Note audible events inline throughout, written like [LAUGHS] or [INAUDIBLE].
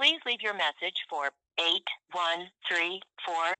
Please leave your message for 8134.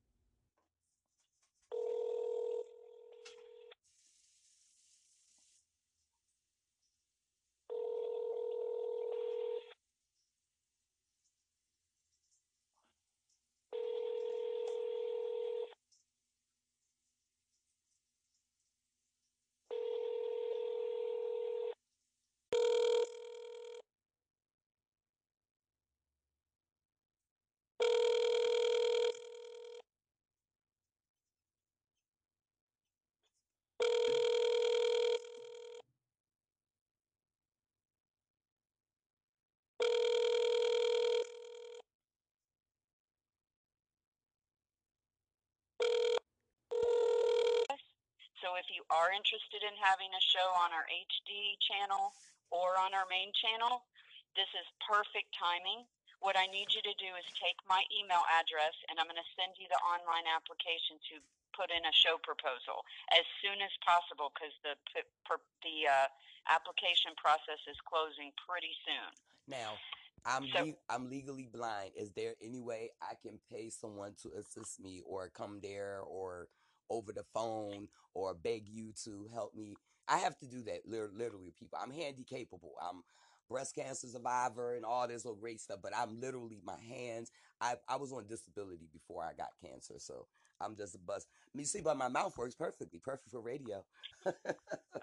So if you are interested in having a show on our HD channel or on our main channel, this is perfect timing. What I need you to do is take my email address and I'm going to send you the online application to put in a show proposal as soon as possible because the the uh, application process is closing pretty soon. Now, I'm So- le- I'm legally blind. Is there any way I can pay someone to assist me, or come there, or over the phone, or beg you to help me? I have to do that. lit- Literally, people. I'm handy capable. I'm breast cancer survivor and all this little great stuff. But I'm literally my hands. I I was on disability before I got cancer, so I'm just a bust. Mean, see, but my mouth works perfectly, perfect for radio. [LAUGHS]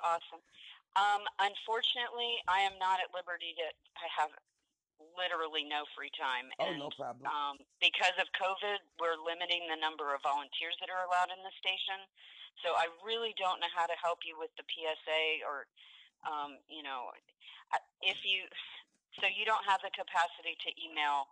Awesome. Um, unfortunately, I am not at liberty to. I have literally no free time. oh, and no problem. um, because of COVID, we're limiting the number of volunteers that are allowed in the station. So I really don't know how to help you with the PSA or, um, you know, if you, so you don't have the capacity to email.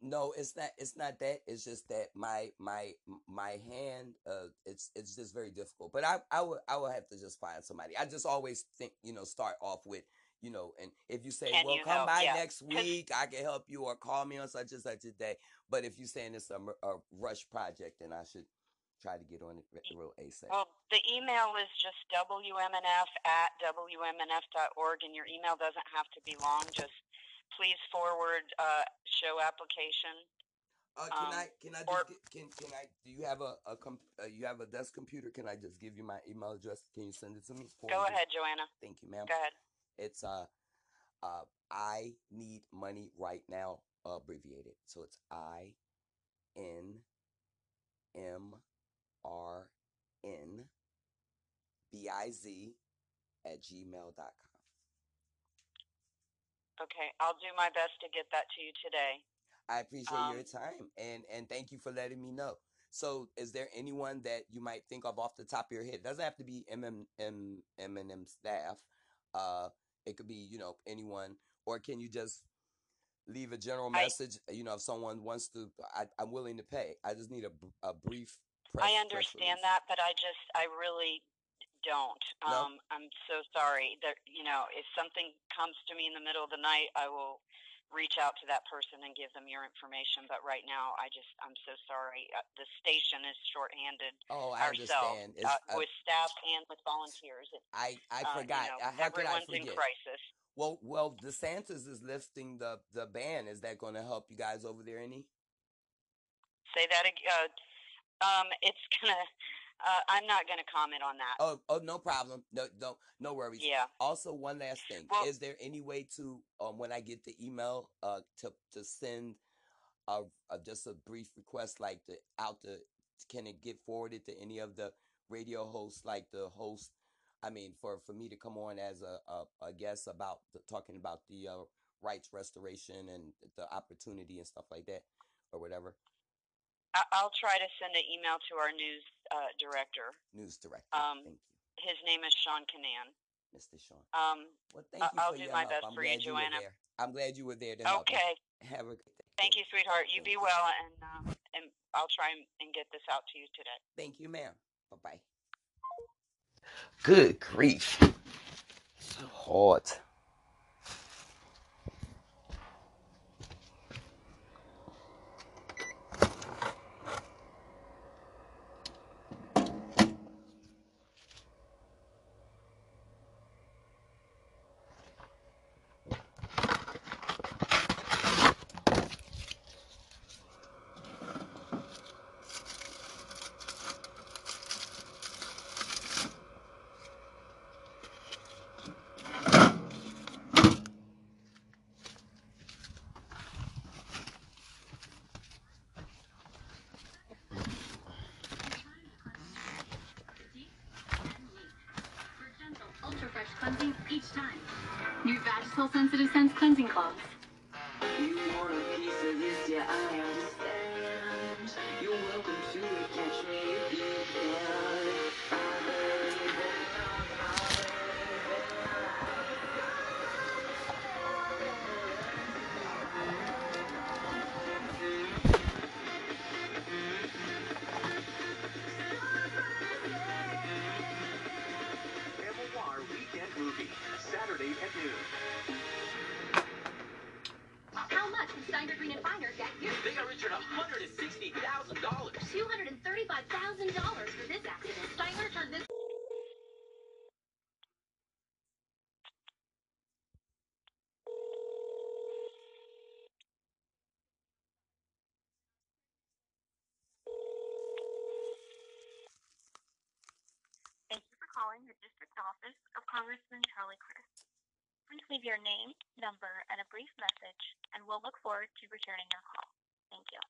No, it's not. It's not that. It's just that my my my hand. Uh, it's it's just very difficult. But I I would I would have to just find somebody. I just always think you know start off with you know, and if you say, Can well, you come help? by Yeah. next week, I can help you, or call me on such and such a day. But if you're saying it's a, a rush project, then I should try to get on it real ASAP. Well, the email is just WMNF at WMNF.org, and your email doesn't have to be long. Just please forward uh, show application. Uh, can Um, I can I just or- can can I do you have a, a com, uh, you have a desk computer? Can I just give you my email address? Can you send it to me? Go it? ahead, Joanna. Thank you, ma'am. Go ahead. It's uh uh I need money right now abbreviated. So it's I N M R N B I Z at gmail.com. Okay, I'll do my best to get that to you today. I appreciate your Um, time and and thank you for letting me know. So, is there anyone that you might think of off the top of your head? It doesn't have to be MM, M, staff. Uh, it could be you know anyone, or can you just leave a general I- message? You know, if someone wants to, I, I'm willing to pay. I just need a, a brief. Press, I understand release. that, but I just, I really don't. No? Um, I'm so sorry that, you know, if something comes to me in the middle of the night, I will reach out to that person and give them your information. But right now, I just, I'm so sorry. Uh, the station is shorthanded Oh, I understand. Uh, uh, with staff and with volunteers. It, I I uh, forgot. You know, Uh, How could I everyone's in forget? crisis. Well, well, DeSantis is lifting the the ban. Is that going to help you guys over there any? Say that again. Uh, um, it's [LAUGHS] gonna. Uh, I'm not gonna comment on that. Oh, oh, no problem. No, no, no worries. Yeah. Also, one last thing: Well- is there any way to, um, when I get the email, uh, to to send a, a just a brief request, like the out the, can it get forwarded to any of the radio hosts, like the host? I mean, for for me to come on as a a, a guest about the, talking about the uh, rights restoration and the opportunity and stuff like that, or whatever. I- I'll try to send an email to our news uh, director. News director. Um, thank you, His name is Sean Kinane. Mr. Sean. Um, Well, thank I- you I'll for do your my help. best I'm for you, glad you were there. I'm glad you were there to help. okay. [LAUGHS] Have a good day. Thank you, sweetheart. You be well, and um, and I'll try and- and get this out to you today. Thank you, ma'am. Bye bye. Good grief. So hot. Congressman Charlie Crist. Please leave your name, number, and a brief message, and we'll look forward to returning your call. Thank you.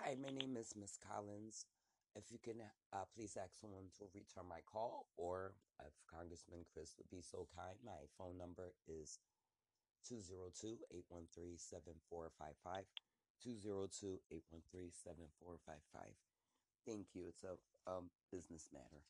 Hi, my name is Miss Collins. If you can uh, please ask someone to return my call, or if Congressman Crist would be so kind, my phone number is 202 813 7455. 202 813 7455. Thank you. It's a um, business matter.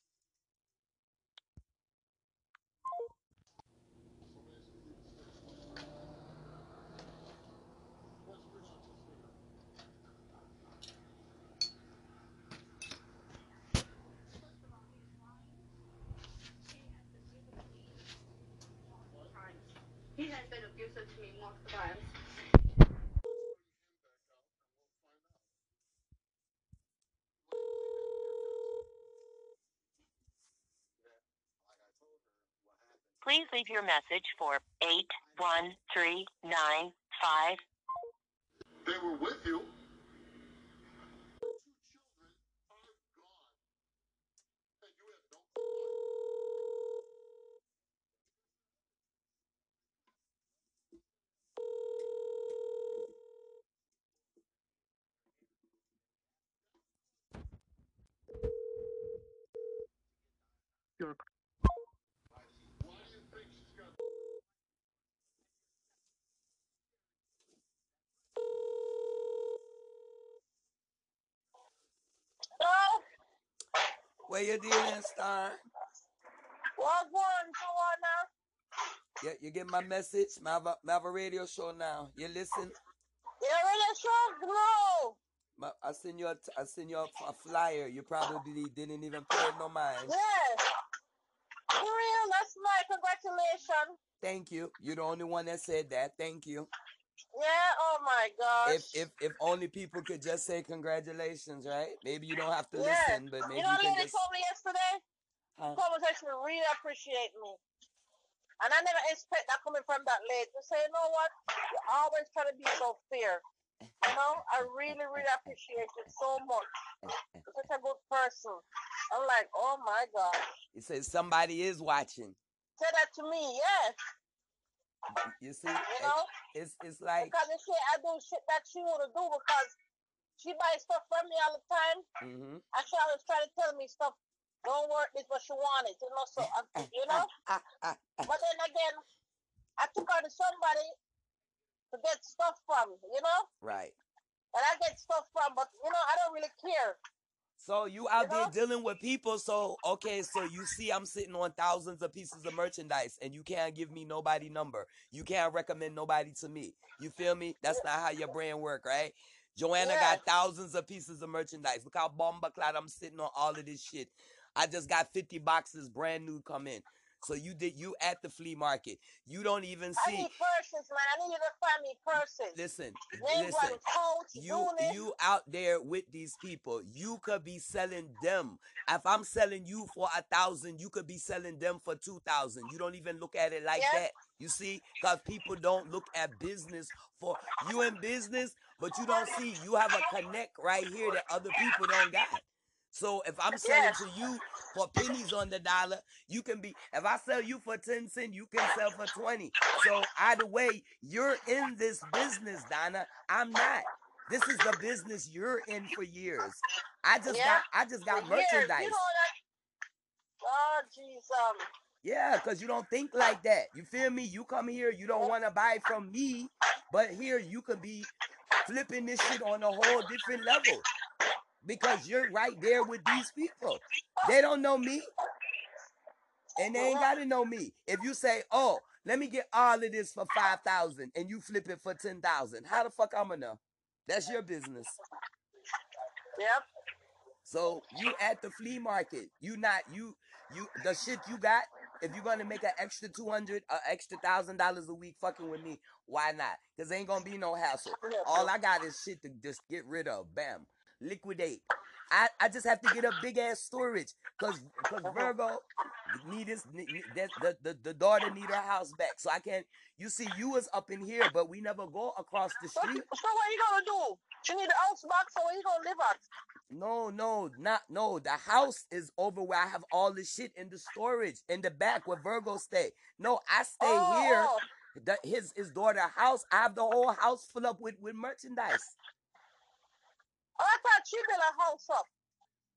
Please leave your message for 81395. They were with you. Two children are gone. And you have no Why do you think she's got Where you dealing, Star? What one, Joanna? Yeah, you get my message? I have have a radio show now. You listen? Really sure? No. My, I send you a, I send you a, a flyer. You probably didn't even pay no mind. Yes. For real, that's my congratulations. Thank you. You're the only one that said that. Thank you. Yeah, oh my gosh. If if if only people could just say congratulations, right? Maybe you don't have to Yeah. listen, but maybe you know you what can lady just. told me yesterday? Huh? Told me that she really appreciate me. And I never expect that coming from that lady. To say, you know what? You always try to be so fair. You know, I really, really appreciate you so much. You're such a good person. I'm like, oh my gosh. He says somebody is watching. Say that to me, yes. You see, You know? it's it's like Because say I do shit that she want to do because she buys stuff from me all the time. hmm And she always try to tell me stuff. Don't work this, what she wanted, you know. So I, [LAUGHS] you know. But then again, I took her to somebody to get stuff from, you know. right. And I get stuff from, but you know, I don't really care. So you out there dealing with people. So okay, so you see, I'm sitting on thousands of pieces of merchandise, and you can't give me nobody number. You can't recommend nobody to me. You feel me? That's not how your brand work, right? Joanna Yeah. got thousands of pieces of merchandise. Look how bomba clad I'm sitting on all of this shit. I just got 50 boxes brand new come in. So you did you at the flea market. You don't even see. I need purses, man. I need you to find me purses. Listen, listen. you you out there with these people you could be selling them if i'm selling you for a thousand you could be selling them for two thousand you don't even look at it like that you see because people don't look at business for you in business but you don't see you have a connect right here that other people don't got so if i'm selling to you for pennies on the dollar you can be if i sell you for 10 cents you can sell for 20 so either way you're in this business donna i'm not this is the business you're in for years. I just Yeah, got I just got For years, merchandise. You know. Oh, jeez. Um, Yeah, because you don't think like that. You feel me? You come here, you don't want to buy from me, but here you could be flipping this shit on a whole different level because you're right there with these people. They don't know me, and they ain't got to know me. If you say, "Oh, let me get all of this for five thousand, and you flip it for ten thousand, how the fuck I'ma know? That's your business. Yep. So you at the flea market. You not you you the shit you got. If you're gonna make an extra two hundred, an extra thousand dollars a week, fucking with me, why not? Cause ain't gonna be no hassle. All I got is shit to just get rid of. Bam, liquidate. I, I just have to get a big ass storage, cause cause uh-huh. Virgo need need, need- the, the the daughter need her house back. So I can't. You see, you was up in here, but we never go across the street. so what are you gonna do? She need the house back, so where you gonna live at? No, no, not no. The house is over where I have all this shit in the storage in the back where Virgo stay. No, I stay Oh, here. oh. The, his his daughter house. I have the whole house full up with with merchandise. Oh, I thought she built a house up.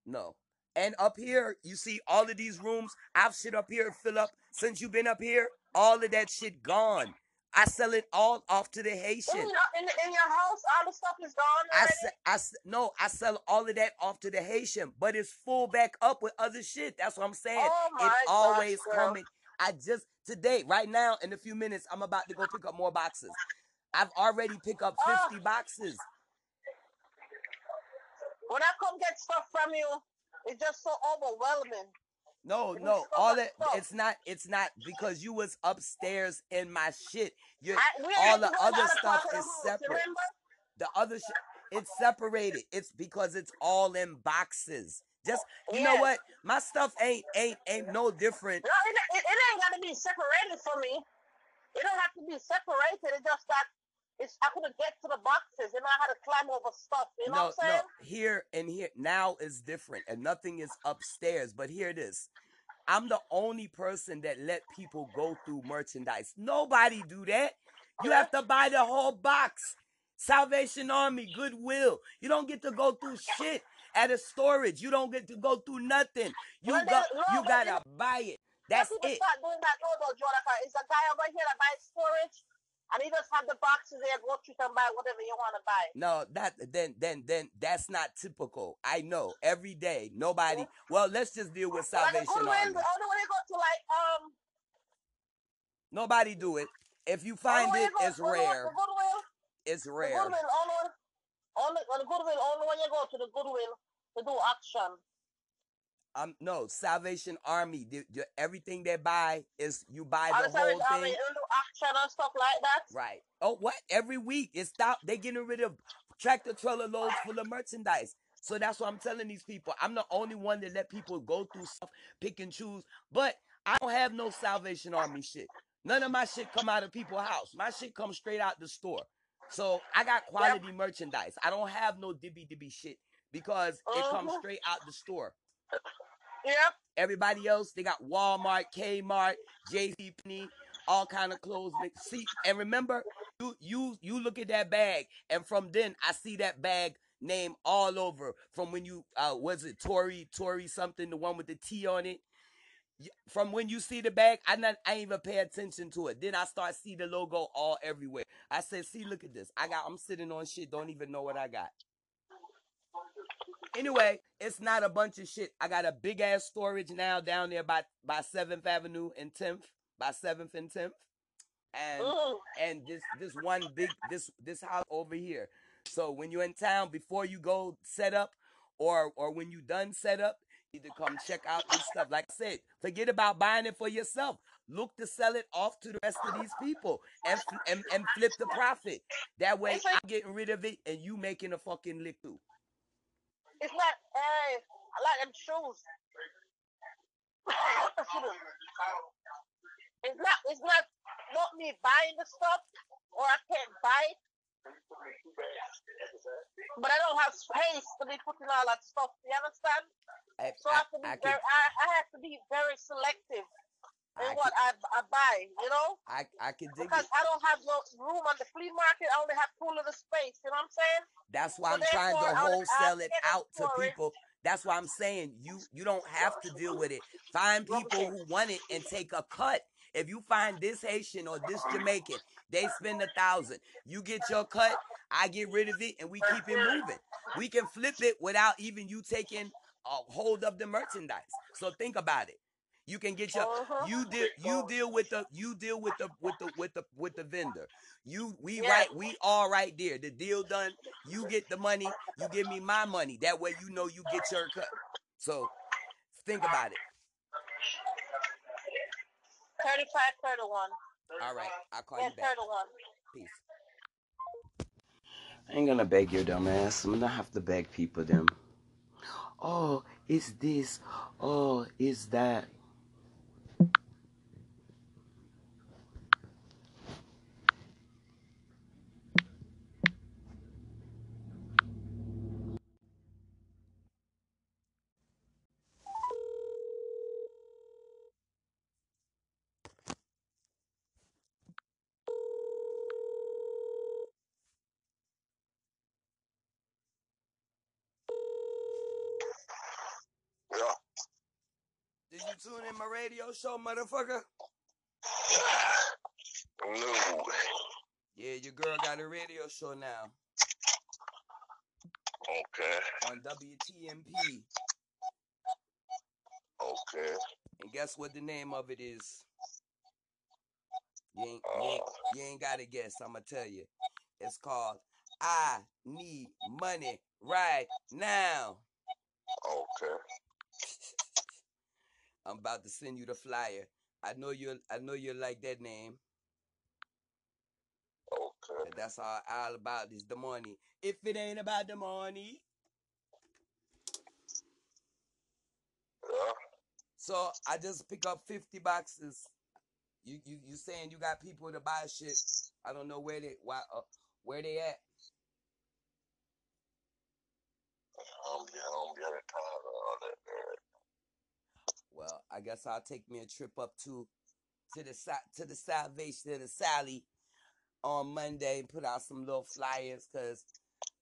No. And up here, you see all of these rooms. I've shit up here fill up since you've been up here. All of that shit gone. I sell it all off to the In, Haitian. your- in, in your house, all the stuff is gone I already. se- I se- no, I sell all of that off to the Haitian, but it's full back up with other shit. That's what I'm saying. Oh it's always gosh, coming. I just today, right now, in a few minutes, I'm about to go pick up more boxes. I've already picked up Oh. 50 boxes. When I come get stuff from you, it's just so overwhelming. No, no, so all much that stuff. it's not it's not because you was upstairs in my shit. You all the other stuff part of the is separate. The other shit it's separated. It's because it's all in boxes. Just oh, you know what? My stuff ain't ain't ain't no different. No, it, it, it ain't gotta be separated for me. It don't have to be separated. It's just that it's I couldn't get to the boxes. and I had to climb over stuff. You know no, what I'm saying? no. Here and here now is different, and nothing is upstairs. But here it is. I'm the only person that let people go through merchandise. Nobody do that. You have to buy the whole box. Salvation Army, Goodwill. You don't get to go through shit at a storage. You don't get to go through nothing. You Well, got no, you gotta buy it. That's people it. start doing that no, though. It's a guy over here that buys storage, and he just have the boxes there. Go through and buy whatever you want to buy. No, that then then then that's not typical. I know every day nobody. Well, let's just deal with like Salvation Goodwill, Army. the only way go to like um, Nobody do it. If you find it, go, it's way- rare. Goodwill, It's the rare. Goodwill, only only the Goodwill, only when you go to the Goodwill to do action. Um, no, Salvation Army. the- the- everything they buy is you buy the the whole thing. and stuff like that. Right. Oh, what? Every week it's stop. They getting rid of tractor trailer loads full of merchandise. So that's what I'm telling these people. I'm the only one that let people go through stuff, pick and choose. But I don't have no Salvation Army shit. None of my shit come out of people's house. My shit comes straight out the store. So I got quality merchandise. I don't have no dibby dibby shit because it comes Mhm. straight out the store. Yep. Everybody else, they got Walmart, Kmart, JCPenney, all kind of clothes. See, and remember, you you you look at that bag, and from then I see that bag name all over. From when you uh was it Tory Tory something, the one with the T on it. From when you see the bag, I not I ain't even pay attention to it. Then I start see the logo all everywhere. I said, see, look at this. I got I'm sitting on shit, don't even know what I got. Anyway, it's not a bunch of shit. I got a big ass storage now down there by by Seventh Avenue and Tenth, by Seventh and Tenth, and Mm. and this this one big this this house over here. So when you're in town, before you go set up, or or when you done set up, you need to come check out this stuff. Like I said, forget about buying it for yourself. Look to sell it off to the rest of these people and and, and flip the profit. That way, I'm getting rid of it and you making a fucking lick too. It's not. Hey, I like them shoes. [COUGHS] it's not. It's not. Not me buying the stuff, or I can't buy it. But I don't have space to be putting all that stuff. You understand? I, So I have to be I, very. I, I have to be very selective I, what I, I buy. You know, I, I can dig because it. I don't have no room on the flea market. I only have too little space. You know what I'm saying? That's why So I'm trying to therefore, I would- I wholesale it out to people That's why I'm saying you you don't have to deal with it. Find people who want it and take a cut. If you find this Haitian or this Jamaican, they spend a thousand. You get your cut, I get rid of it, and we keep it moving. We can flip it without even you taking a hold of the merchandise. So think about it. You can get your Uh-huh. you deal you deal with the you deal with the with the with the with the vendor. You we Yeah. right we all right there. The deal done. You get the money. You give me my money. That way you know you get your cut. So think about it. 35, 31. All right, I'll call Yeah, you back. 31. Peace. I ain't gonna beg your dumb ass. I'm gonna have to beg people them. Oh, it's this. Oh, it's that. Yeah. Did you tune in my radio show, motherfucker? No. Yeah, your girl got a radio show now Okay. on WTMP. Okay. And guess what the name of it is? You ain't, you ain't, uh. you ain't gotta guess. I'ma tell you. It's called I Need Money Right Now. Okay. I'm about to send you the flyer. I know you I know you like that name. Okay. And that's all all about is the money. If it ain't about the money. Yeah. So I just pick up 50 boxes. You you you saying you got people to buy shit. I don't know where they why uh, where they at. I'm getting, I'm getting tired of all that. Well, I guess I'll take me a trip up to to the sa- to the Salvation to the Sally on Monday and put out some little flyers because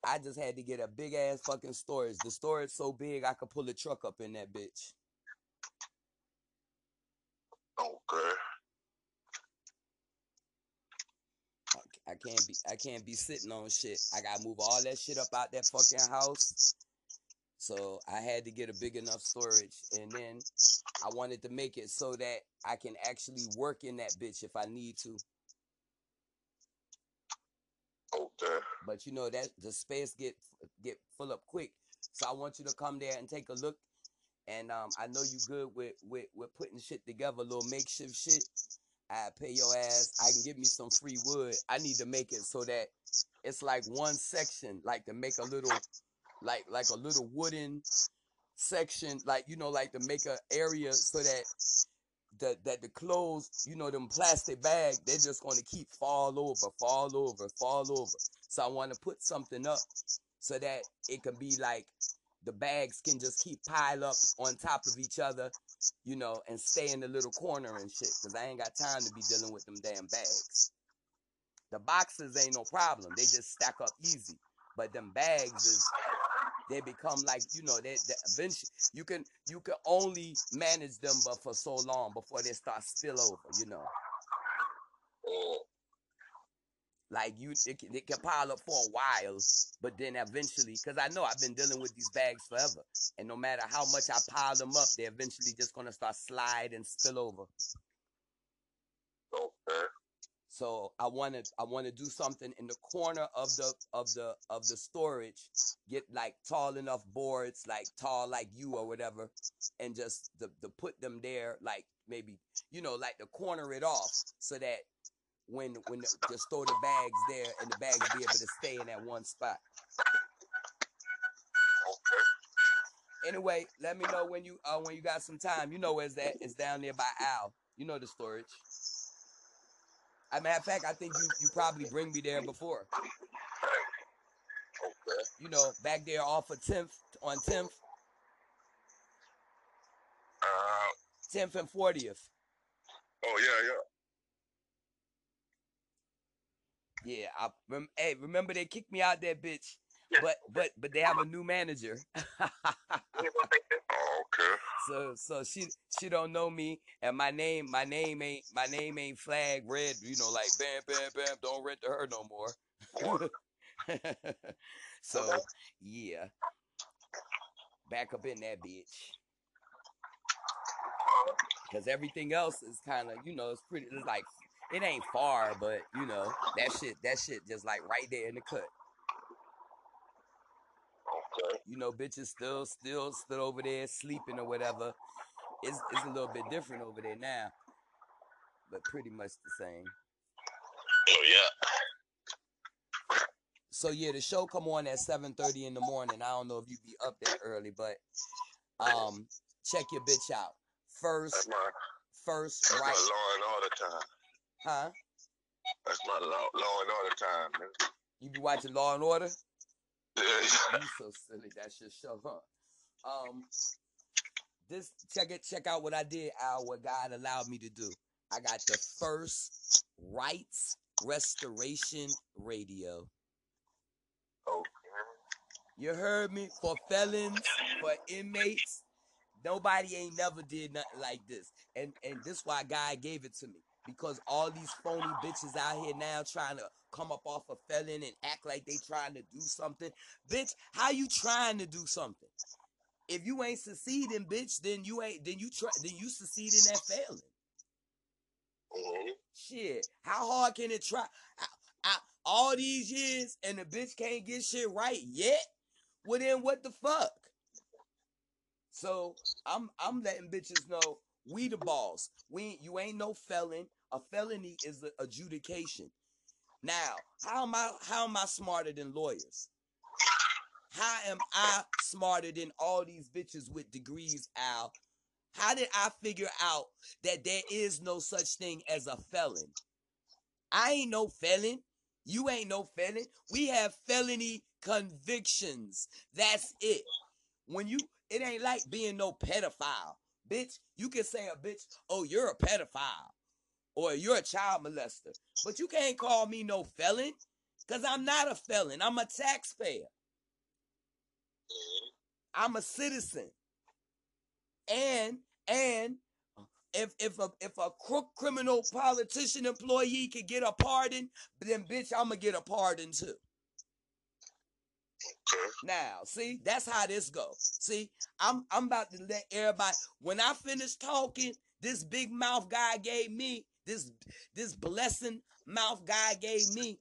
I just had to get a big ass fucking storage. The storage so big I could pull a truck up in that bitch. Okay. I can't be I can't be sitting on shit. I gotta move all that shit up out that fucking house. So I had to get a big enough storage and then I wanted to make it so that I can actually work in that bitch if I need to. Okay. But you know that the space get get full up quick. So I want you to come there and take a look. And um, I know you good with, with with putting shit together, little makeshift shit. I pay your ass. I can give me some free wood. I need to make it so that it's like one section, like to make a little, like like a little wooden section, like you know, like to make a area so that the that the clothes, you know, them plastic bags, they're just to keep fall over, fall over, fall over. So I want to put something up so that it can be like the bags can just keep pile up on top of each other, you know, and stay in the little corner and shit. Cause I ain't got time to be dealing with them damn bags. The boxes ain't no problem; they just stack up easy. But them bags is they become like you know they, they eventually you can you can only manage them but for so long before they start spill over you know like you it can, it can pile up for a while but then eventually because i know i've been dealing with these bags forever and no matter how much i pile them up they're eventually just going to start slide and spill over Okay. So I want to I want to do something in the corner of the of the of the storage. Get like tall enough boards, like tall like you or whatever, and just the, the put them there, like maybe you know, like to corner it off so that when when just throw the bags there and the bags be able to stay in that one spot. Anyway, let me know when you uh when you got some time. You know where's that? It's down there by Al. You know the storage. A matter of fact, I think you you probably bring me there before. Okay. you know, back there off of 10th on 10th, Uh, 10th and 40th. oh yeah, yeah. Yeah, I rem- hey, remember they kicked me out that bitch but but but they have a new manager. [LAUGHS] Okay. so so she she don't know me and my name my name ain't my name ain't flag red you know like bam bam bam don't rent to her no more [LAUGHS] so yeah back up in that bitch because everything else is kind of you know it's pretty it's like it ain't far but you know that shit that shit just like right there in the cut. You know bitches still still still over there sleeping or whatever it's, it's a little bit different over there now but pretty much the same Oh yeah. so yeah the show come on at 7.30 in the morning i don't know if you be up that early but um check your bitch out first. That's first my first that's right my law and order time. huh That's my law, law and order time. Man. you be watching law and order. [LAUGHS] you so silly that's your show huh um this check it check out what i did al what god allowed me to do. I got the first rights restoration radio. Okay. you heard me? For felons for inmates. Nobody ain't never did nothing like this. And and this why god gave it to me because all these phony bitches out here now trying to come up off a felon and act like they trying to do something. Bitch how you trying to do something? If you ain't succeeding bitch then you ain't then you try then you succeed in that failing. Mm-hmm. shit how hard can it try? I, I, all these years and the bitch can't get shit right yet? Well then what the fuck? So i'm i'm letting bitches know we the boss. We you ain't no felon. A felony is an adjudication. Now how am i how am i smarter than lawyers? How am i smarter than all these bitches with degrees al? How did i figure out that there is no such thing as a felon? I ain't no felon. You ain't no felon. We have felony convictions. That's it. When you it ain't like being no pedophile bitch you can say a bitch oh you're a pedophile or you're a child molester. But you can't call me no felon because i'm not a felon. I'm a taxpayer. I'm a citizen. And and if if a if a crook criminal politician employee could get a pardon then bitch i'm gonna get a pardon too Now, see, that's how this go. See, I'm I'm about to let everybody when I finish talking, this big mouth guy gave me, this this blessing mouth guy gave me,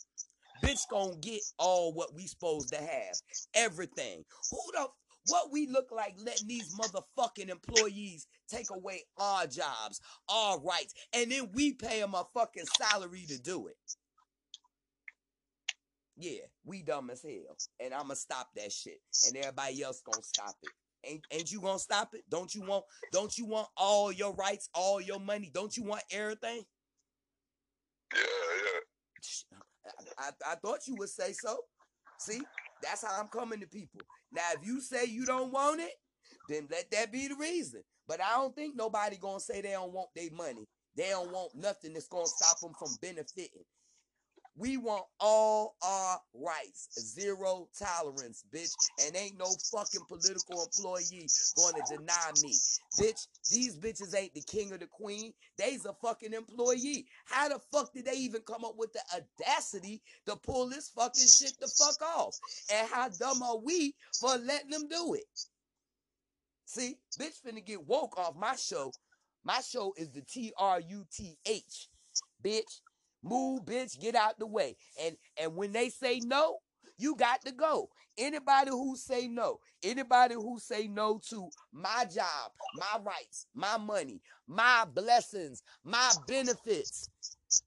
bitch gonna get all what we supposed to have. Everything. Who the what we look like letting these motherfucking employees take away our jobs, our rights, and then we pay them a fucking salary to do it. Yeah, we dumb as hell. And I'ma stop that shit. And everybody else gonna stop it. Ain't ain't you gonna stop it? Don't you want don't you want all your rights, all your money? Don't you want everything? Yeah, yeah. I, I, I thought you would say so. See, that's how I'm coming to people. Now, if you say you don't want it, then let that be the reason. But I don't think nobody gonna say they don't want their money. They don't want nothing that's gonna stop them from benefiting. We want all our rights. Zero tolerance, bitch. And ain't no fucking political employee going to deny me. Bitch, these bitches ain't the king or the queen. They's a fucking employee. How the fuck did they even come up with the audacity to pull this fucking shit the fuck off? And how dumb are we for letting them do it? See, bitch finna get woke off my show. My show is the T R U T H. Bitch, move, bitch, get out the way. And and when they say no, you got to go. Anybody who say no, anybody who say no to my job, my rights, my money, my blessings, my benefits.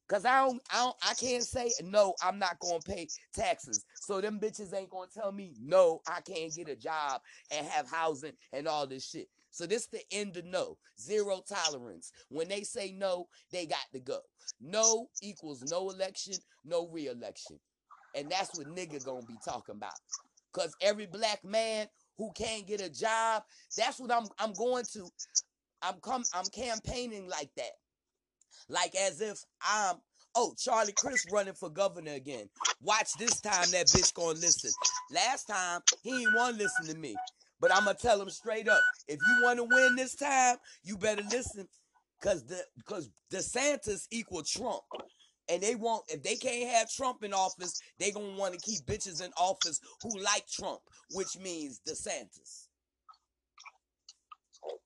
Cause I don't, I don't, I can't say no. I'm not gonna pay taxes. So them bitches ain't gonna tell me no. I can't get a job and have housing and all this shit. So this the end of no. Zero tolerance. When they say no, they got to go. No equals no election, no re-election. And that's what nigga gonna be talking about. Cause every black man who can't get a job, that's what I'm I'm going to. I'm come I'm campaigning like that. Like as if I'm Oh, Charlie Crist running for governor again. Watch this time that bitch gonna listen. Last time he ain't want to listen to me. But I'm gonna tell him straight up. If you want to win this time, you better listen. Cause the cause DeSantis equal Trump. And they want if they can't have Trump in office, they gonna want to keep bitches in office who like Trump, which means DeSantis.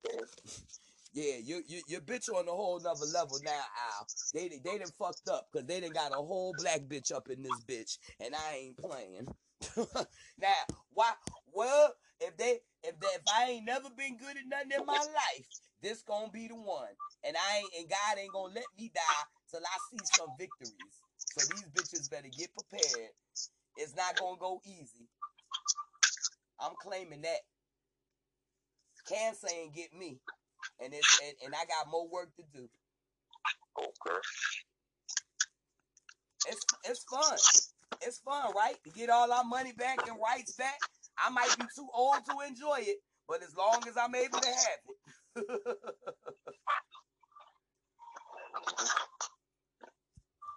[LAUGHS] Yeah, you you you bitch on a whole nother level now, Al. They they done fucked up because they done got a whole black bitch up in this bitch, and I ain't playing. [LAUGHS] now, why? Well, if they if they, if I ain't never been good at nothing in my life, this gonna be the one, and I ain't and God ain't gonna let me die till I see some victories. So these bitches better get prepared. It's not gonna go easy. I'm claiming that. Cancer ain't get me and it's and, and I got more work to do. Okay. It's it's fun. It's fun, right? To get all our money back and rights back. I might be too old to enjoy it, but as long as I'm able to have it. [LAUGHS]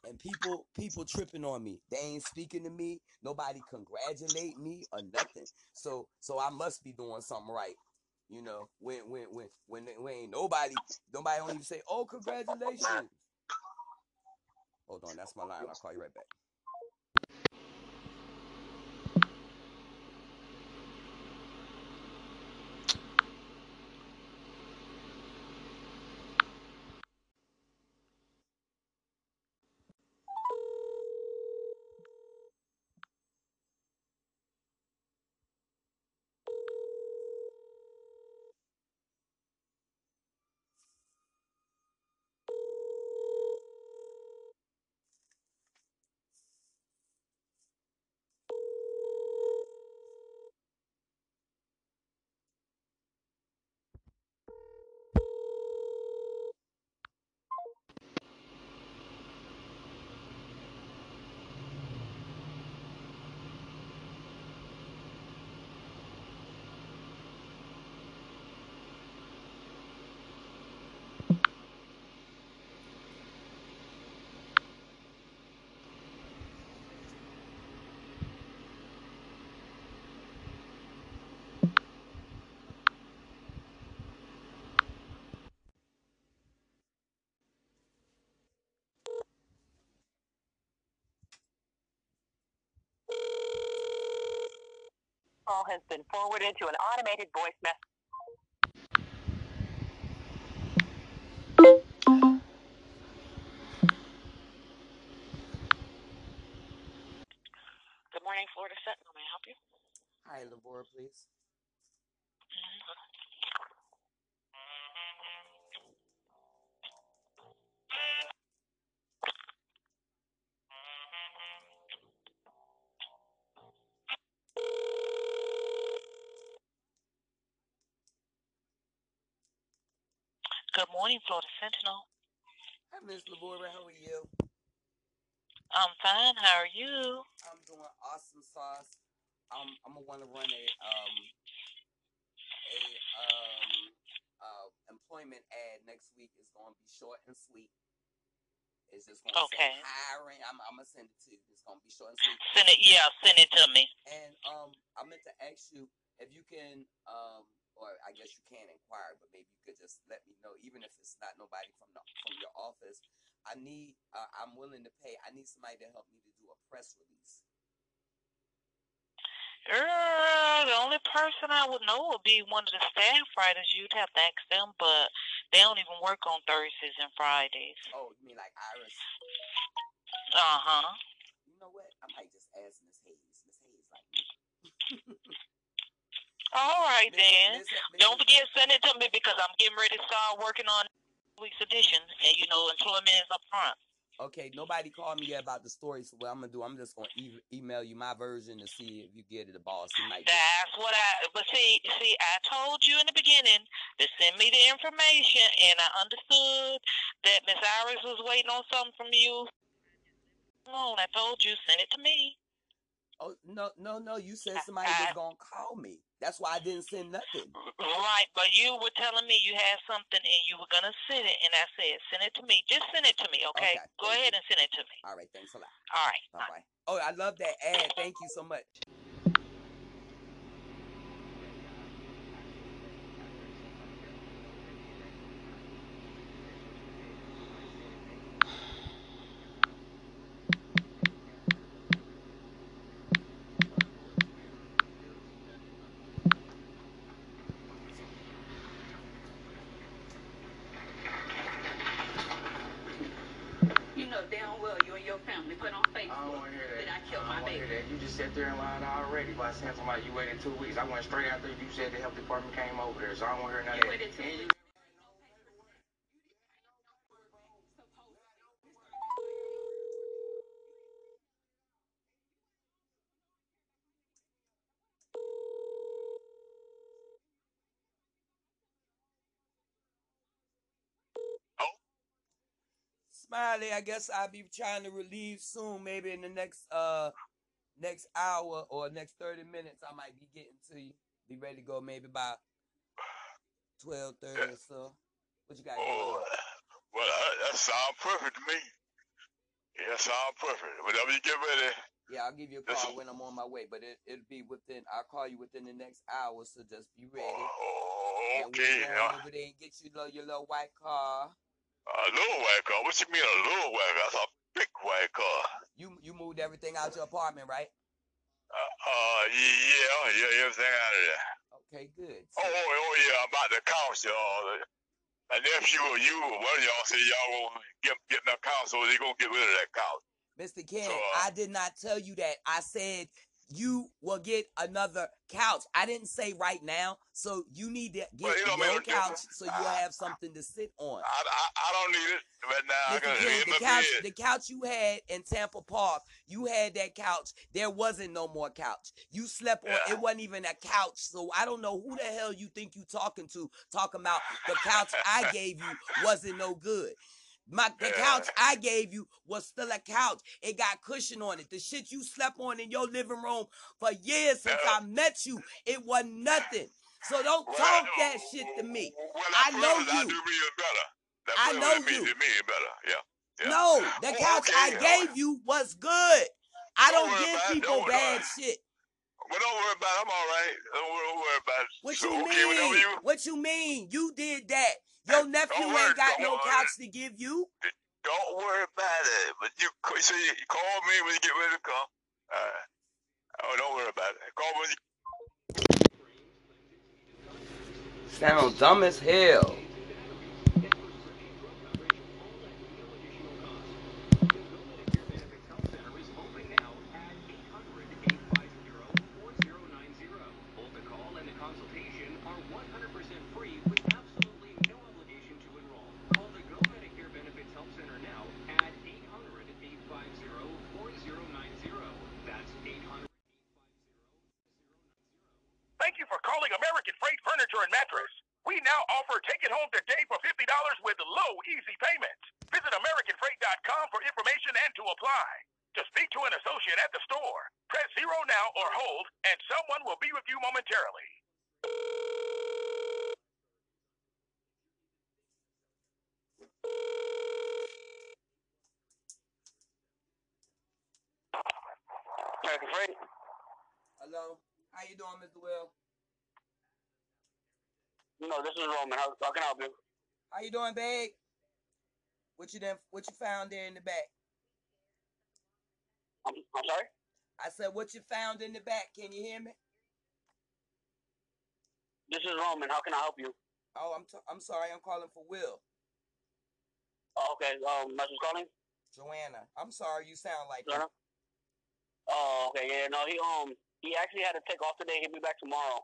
and people people tripping on me. They ain't speaking to me. Nobody congratulate me or nothing. So so I must be doing something right. You know, when when when when when ain't nobody nobody don't even say, "Oh, congratulations." Hold on, that's my line. I'll call you right back. Call has been forwarded to an automated voice message. Good morning, Florida Sentinel. May I help you? Hi, Labora, please. Morning, Florida Sentinel. Hi, Miss Labora. How are you? I'm fine. How are you? I'm doing awesome sauce. Um, I'm gonna want to run a um a um uh employment ad next week. It's gonna be short and sweet. It's just gonna Okay. say hiring. I'm, I'm gonna send it to you. It's gonna be short and sweet. Send it. Yeah, send it to me. And um, I meant to ask you if you can um, or I guess you can't inquire, but maybe you could just let me know, even if it's not nobody from the from your office. I need. Uh, I'm willing to pay. I need somebody to help me to do a press release. Uh, the only person I would know would be one of the staff writers. You'd have to ask them, but they don't even work on Thursdays and Fridays. Oh, you mean like Iris? Uh huh. You know what? I might just ask Miss Hayes. Miss Hayes like me. [LAUGHS] All right Miss- then. Miss- Miss- Don't forget to send it to me because I'm getting ready to start working on week's edition, and you know employment is up front. Okay, nobody called me yet about the story, so what I'm gonna do, I'm just gonna e- email you my version to see if you get it, the boss. He might. Get That's what I. But see, see, I told you in the beginning to send me the information, and I understood that Miss Iris was waiting on something from you. No, I told you send it to me. Oh no, no, no! You said somebody was gonna call me. That's why I didn't send nothing. Right, but you were telling me you had something and you were gonna send it, and I said, send it to me. Just send it to me, okay? Okay, Go ahead you. and send it to me. All right, thanks a lot. All right. Bye bye. Oh, I love that ad. Thank you so much. You know damn well you and your family put on I don't Facebook want to hear that. that I killed I my don't want to baby. hear that. You just sat there and lied already by saying you waited two weeks. I went straight after you said the health department came over there, so I don't want to hear none You waited two weeks. Smiley, I guess I'll be trying to relieve soon, maybe in the next uh next hour or next thirty minutes. I might be getting to you. Be ready to go maybe by twelve thirty or so. What you got Oh, well, that, that sounds perfect to me. Yeah, sound perfect. Whenever you get ready, Yeah, I'll give you a call when I'm on my way, but it it'll be within. I'll call you within the next hour, so just be ready. oh, okay. we'll go Uh, over there and get you little, your little white car. a little white car. What you mean a little white car? That's a big white car. You you moved everything out your apartment, right? Uh, uh yeah, yeah, everything out of there. Okay, good. Oh, oh, oh yeah, about the couch, y'all. My nephew or you or one of y'all say y'all gonna get get that couch, so they gonna get rid of that couch. Mr. Ken, So, uh, I did not tell you that. I said you will get another couch. I didn't say right now. So you need to get Well, your couch so you'll have something to sit on. I, I, I don't need it right now. I got it the couch, the couch you had in Tampa Park, you had that couch. There wasn't no more couch. You slept on. Yeah. It wasn't even a couch. So I don't know who the hell you think you talking to. Talking about the couch I gave you wasn't no good. My the couch I gave you was still a couch. It got cushion on it. The shit you slept on in your living room for years since. I met you, it wasn't nothing. So don't Well, talk that shit to me. Well, I know privilege I you. do me better. That I know you. me is better. Yeah. yeah. No, the couch okay. I gave you was good. I Don't don't give people Don't- bad don't- shit. Well, don't worry about it. I'm all right. Don't worry, about it. What so, you okay, mean? you, What you mean? You did that. Your nephew worry, ain't got no worry. couch to give you. don't worry about it. But you, so you call me when you get ready to come. All right. Oh, don't worry about it. Call me when you Sound dumb as hell. Both the call and the consultation are 100% free with absolutely no obligation to enroll. Call the Go Medicare Benefits Help Center now at 800-850-4090. That's 800. Thank you for calling American Freight Furniture and Mattress. We now offer take it home today for $50 with low, easy payments. Visit AmericanFreight.com for information and to apply. To speak to an associate at the store, press zero now or hold, and someone will be with you momentarily. American Freight. Hello. How you doing, Mr. Will? No, this is Roman. How, how can I help you? How you doing, babe? What you done, What you found there in the back? I'm, I'm sorry? I said, what you found in the back? Can you hear me? This is Roman. How can I help you? Oh, I'm t- I'm sorry. I'm calling for Will. Oh, okay. Um, message calling? Joanna. I'm sorry. You sound like Joanna? Oh, okay. Yeah, no, he um he actually had to take off today. He'll be back tomorrow.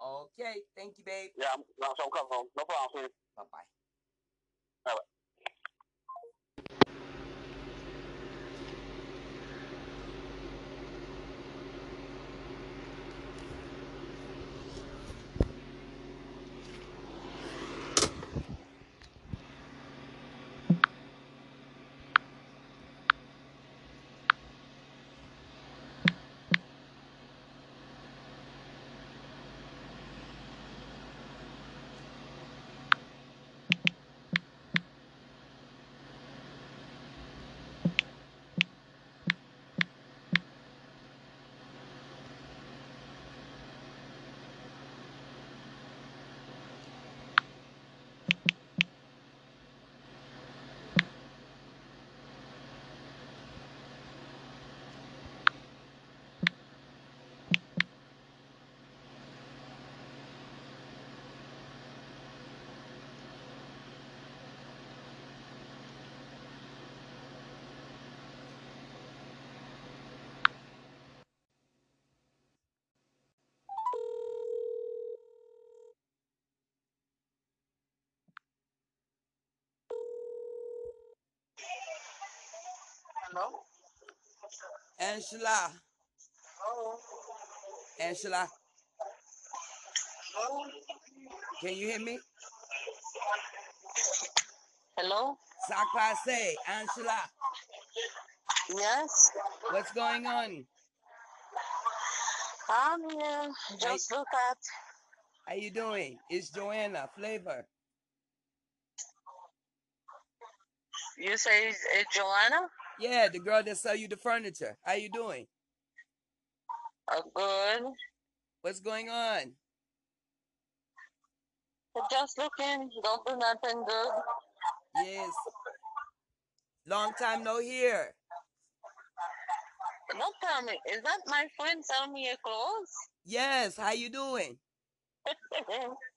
Okay. Thank you, babe. Yeah, I'm, so I'm coming home. No problem. Bye bye. Bye bye. Hello? Angela. Hello? Angela. Hello? Can you hear me? Hello? Sakpase, Angela. Yes? What's going on? I'm here. Just look at. How you doing? It's Joanna Flavor. You say it's, it's Joanna? Yeah, the girl that sell you the furniture. How you doing? Uh, good. What's going on? Just looking. Don't do nothing good. Yes. Long time no hear. Don't tell me. Is that my friend selling me your clothes? Yes. How you doing? [LAUGHS]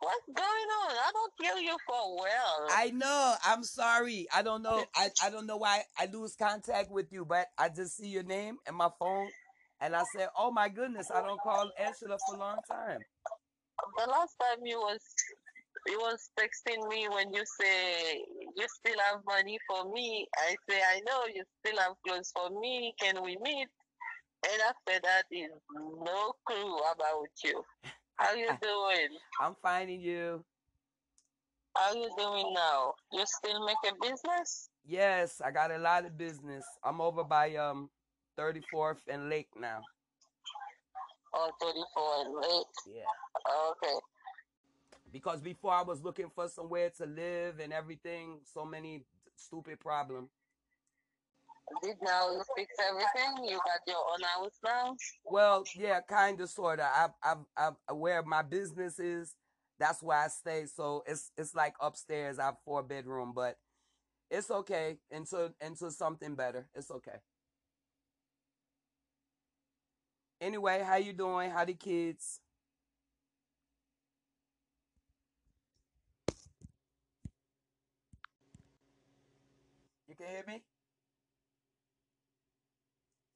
What's going on? I don't hear you for well. I know. I'm sorry. I don't know. I, I don't know why I lose contact with you, but I just see your name and my phone, and I said, "Oh my goodness, I don't call Angela for a long time." The last time you was you was texting me when you say you still have money for me. I say I know you still have clothes for me. Can we meet? And after that is no clue about you. How you doing? I'm finding you. How you doing now? You still make a business? Yes, I got a lot of business. I'm over by um 34th and Lake now. Oh, 34 and Lake. Yeah. Okay. Because before I was looking for somewhere to live and everything, so many stupid problems. Did now you fix everything? You got your own house now? Well, yeah, kind of, sort of. I, I, I, where my business is, that's where I stay. So it's, it's like upstairs. I have four bedroom, but it's okay until, until something better. It's okay. Anyway, how you doing? How the kids? You can hear me?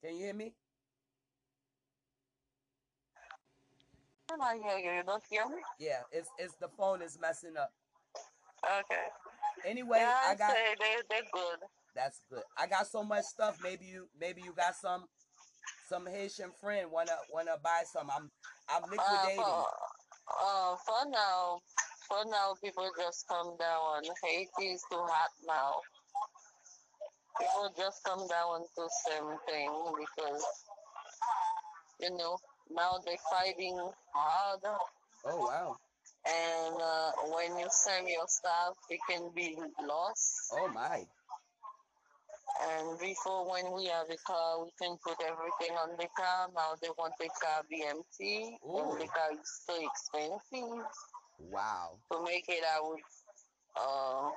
Can you hear me? Can I hear you? You don't hear me? Yeah, it's it's the phone is messing up. Okay. Anyway, yeah, I got say they they're good. that's good. I got so much stuff. Maybe you maybe you got some some Haitian friend wanna wanna buy some. I'm I'm Uh, liquidating. for, uh, for now, for now, people just come down. Haiti is too hot now. People just come down to same thing because, you know, now they're fighting hard. Oh wow. And uh, when you sell your stuff, it can be lost. Oh my. And before, when we have a car, we can put everything on the car. Now they want the car to be empty, Ooh. and the car is so expensive Wow. to make it out. Uh,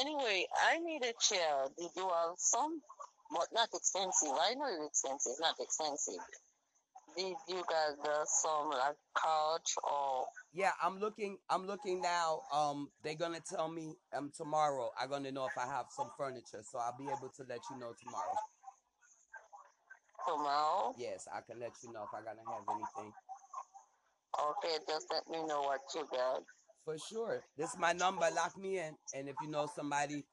anyway, I need a chair. Did you have some? But not expensive. I know it's expensive, not expensive. Did you got uh, some like couch or Yeah, I'm looking I'm looking now. Um they're gonna tell me um tomorrow I'm gonna know if I have some furniture. So I'll be able to let you know tomorrow. tomorrow? Yes, I can let you know if I'm gonna have anything. Okay, just let me know what you got. For sure. This is my number. Lock me in. And if you know somebody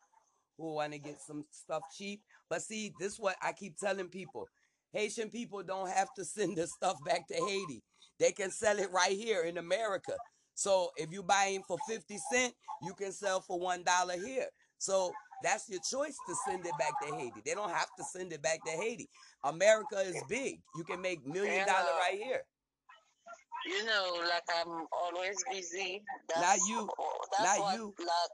who want to get some stuff cheap, but see, this is what I keep telling people. Haitian people don't have to [LAUGHS] send the stuff back to Haiti. They can sell it right here in America. So if you buy buying for 50 cent, you can sell for $1 here. So that's your choice to send it back to Haiti. They don't have to send it back to Haiti. America is big. You can make million dollar uh, right here. You know, like I'm always busy. Not you. That's Not what, you. Like,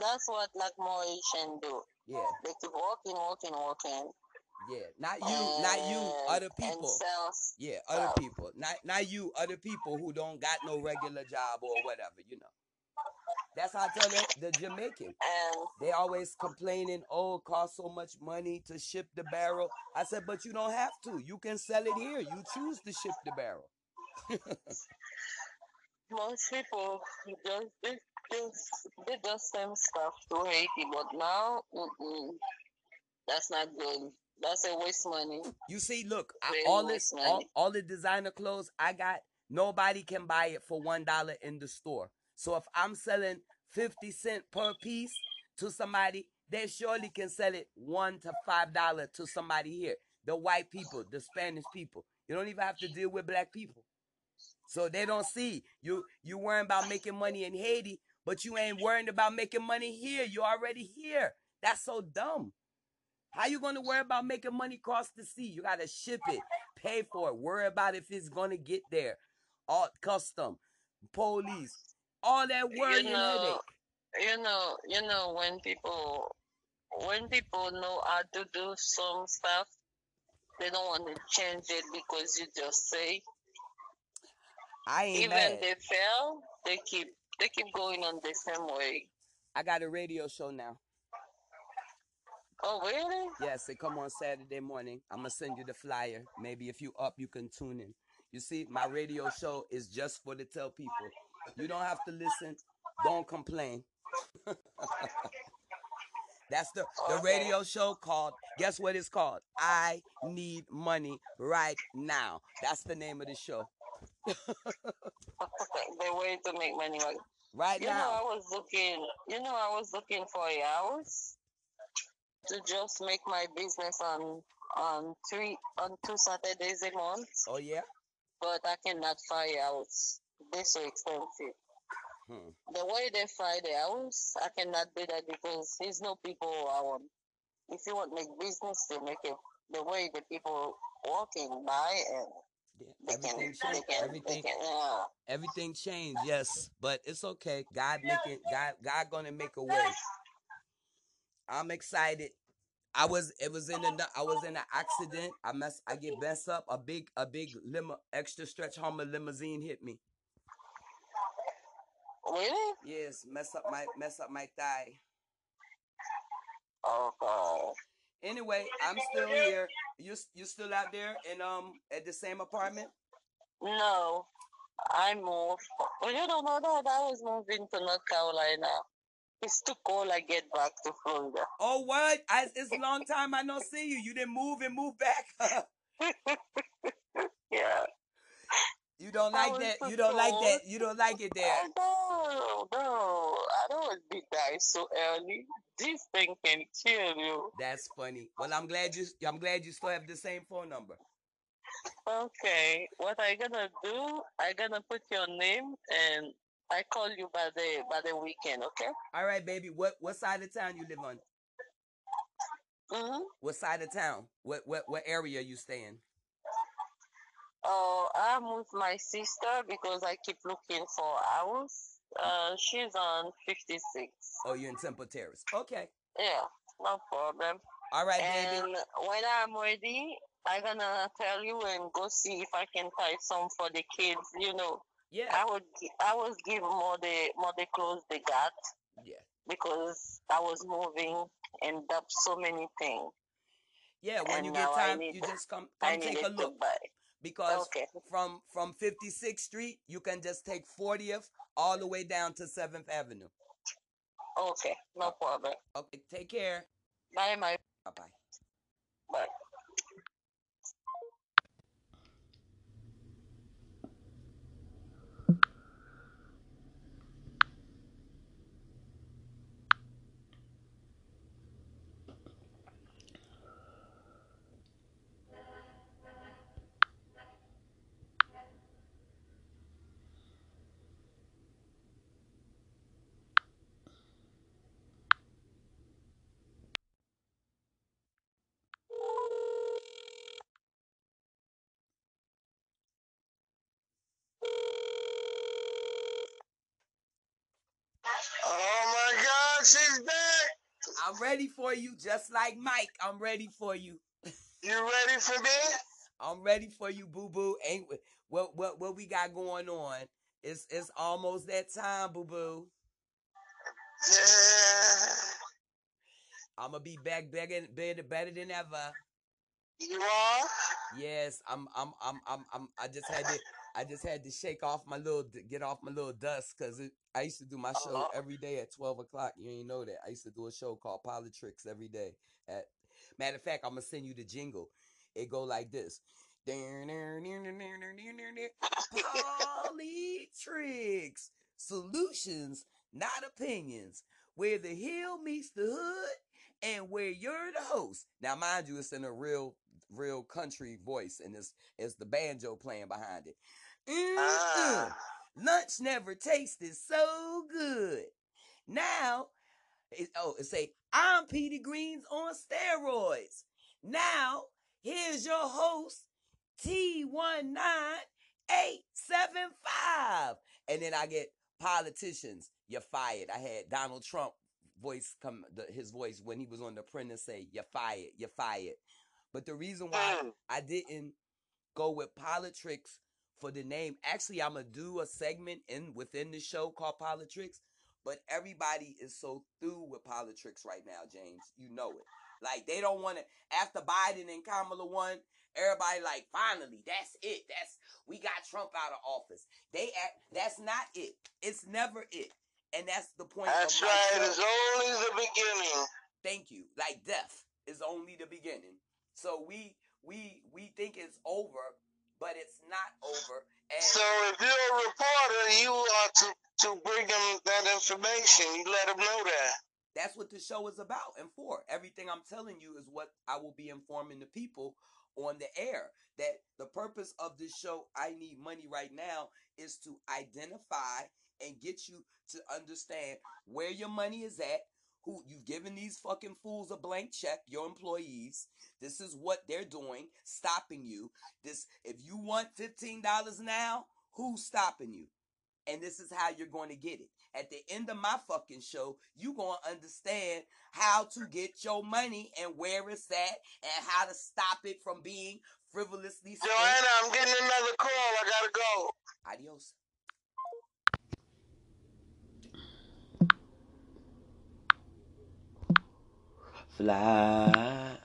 that's what like more Asian do. Yeah. They keep walking, walking, walking. Yeah, not you, not you, and- other and people. sell Yeah, other stuff. people. Not not you, other people who don't got no regular job or whatever, you know. That's how I tell the, the Jamaican. And They always complaining, oh, it costs so much money to ship the barrel. I said, but you don't have to. You can sell it here. You choose to ship the barrel. Most people just they just they just send stuff to Haiti, but now mm-mm, that's not good. That's a waste money. You see, look, I, all this, all, all the designer clothes I got, nobody can buy it for one dollar in the store. So if I'm selling fifty cent per piece to somebody, they surely can sell it one to five dollar to somebody here. The white people, the Spanish people. You don't even have to deal with black people. So they don't see you. You worrying about making money in Haiti, but you ain't worrying about making money here. You're already here. That's so dumb. How you gonna worry about making money across the sea? You gotta ship it, pay for it, worry about if it's gonna get there. All custom, police, all that worry you know, headache. you know, you know when people when people know how to do some stuff, they don't want to change it because you just say. I ain't Even mad. they fail, they keep they keep going on the same way. I got a radio show now. Oh really? Yes, it come on Saturday morning. I'm gonna send you the flyer. Maybe if you up, you can tune in. You see, my radio show is just for to tell people. You don't have to listen. Don't complain. [LAUGHS] That's the the radio show called. Guess what it's called? I need money right now. That's the name of the show. [LAUGHS] the way to make money. Like, Right you know. I was looking. You know, I was looking for a house to just make my business on on three on two Saturdays a month. Oh yeah. But I cannot find a house. They're so expensive. Hmm. The way they find the house, I cannot do that because there's no people around. If you want to make business, they make it the way the people walking by and Everything changed. Everything. they can, yeah. Everything changed. Yes, but it's okay. God making. God. God gonna make a way. I'm excited. I was. It was in a. I was in an accident. I mess. I get messed up. A big. A big limo. Extra stretch Hummer limousine hit me. Really? Yes. Mess up my. Mess up my thigh. Okay. Anyway, I'm still here. You. You still out there in um at the same apartment? No, I moved. Well, you don't know that I was moving to North Carolina. It's too cold. I get back to Florida. Oh what? I, it's a long time I don't see you. You didn't move and move back. [LAUGHS] yeah. You don't like that. You don't like that. You don't like it there. No, no, I don't want to be die so early. This thing can kill you. That's funny. Well, I'm glad you. I'm glad you still have the same phone number. Okay, what I gonna do? I gonna put your name and I call you by the by the weekend. Okay. All right, baby. What what side of town you live on? Mhm. What side of town? What what what area you stay in? Oh, I'm with my sister because I keep looking for a house. Uh, she's on 56. Oh, you're in Temple Terrace. Okay. Yeah, no problem. All right, and baby. when I'm ready, I'm gonna tell you and go see if I can find some for the kids. You know. Yeah. I would I was give more the more the clothes they got Yeah. because I was moving and up so many things. Yeah. When And you get time, need- you just come [LAUGHS] I take a look. Because Okay. from from 56th Street, you can just take 40th all the way down to 7th Avenue. Okay, no uh, problem. Okay. Take care. Bye, my. Bye bye. Bye. Oh my God, she's back. I'm ready for you, just like Mike. I'm ready for you. You ready for me? I'm ready for you, boo boo. Ain't what what what we got going on? It's it's almost that time, boo boo. Yeah. I'm gonna be back better better better than ever. You are? Yes, I'm I'm I'm I'm, I'm I just had to I just had to shake off my little get off my little dust because I used to do my show Uh-huh. every day at twelve o'clock. You ain't know that. I used to do a show called Politricks every day. At matter of fact, I'm gonna send you the jingle. It go like this. Politricks solutions, not opinions. Where the hill meets the hood and where you're the host. Now, mind you, it's in a real, real country voice, and it's it's the banjo playing behind it. Mm-mm. Ah. Lunch never tasted so good. Now, it, oh, it say I'm Petey Greene's on steroids. Now, here's your host T19875, and then I get politicians. You're fired. I had Donald Trump voice come the, his voice when he was on the apprentice say you're fired you're fired but the reason why mm. i didn't go with politics for the name actually i'm gonna do a segment in within the show called politics but everybody is so through with politics right now james you know it like they don't want to after biden and kamala won everybody like finally that's it that's we got trump out of office they act that's not it it's never it and that's the point. That's right. It's only the beginning. Thank you. Like death is only the beginning. So we we we think it's over, but it's not over. And So if you're a reporter, you are to, to bring them that information. You let them know that. that's what the show is about and for. Everything I'm telling you is what I will be informing the people on the air. That the purpose of this show, I Need Money Right Now, is to identify and get you to understand where your money is at. Who you've given these fucking fools a blank check, your employees. This is what they're doing, stopping you. This if you want $15 now, who's stopping you? And this is how you're going to get it. At the end of my fucking show, you going to understand how to get your money and where it's at and how to stop it from being frivolously spent. Joanna, I'm getting another call. I gotta go. Adios. Fly.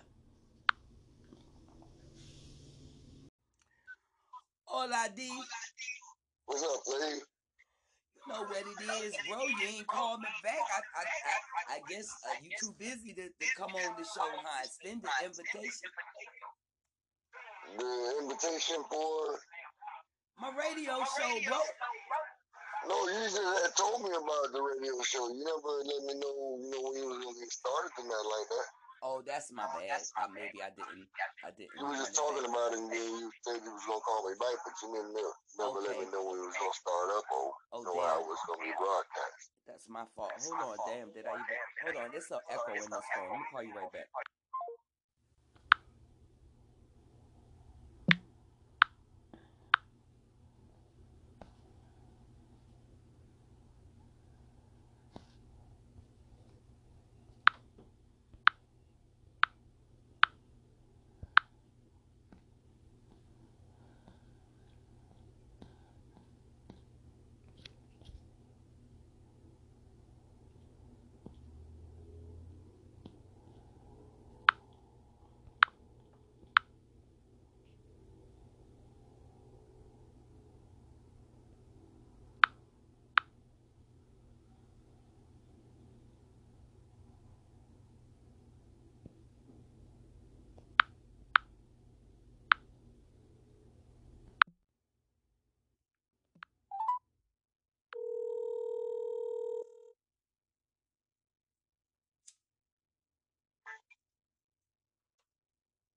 Hola, D. What's up, lady? You know what it is, bro. You ain't called me back. I I, I, I guess uh, you too busy to, to come on the show, huh? Extend the invitation. The invitation for My radio show, bro. No, you just had told me about the radio show. You never let me know, you know, when you was gonna get started and that like that. Oh, that's my bad. I, maybe I didn't. I didn't. You were just talking about it and then you said you was gonna call me back, but you didn't never, never let me know when it was gonna start up or Oh, know it was gonna be broadcast. That's my fault. Hold on, damn. Did I even? Hold on. There's an echo in this phone. Let me call you right back.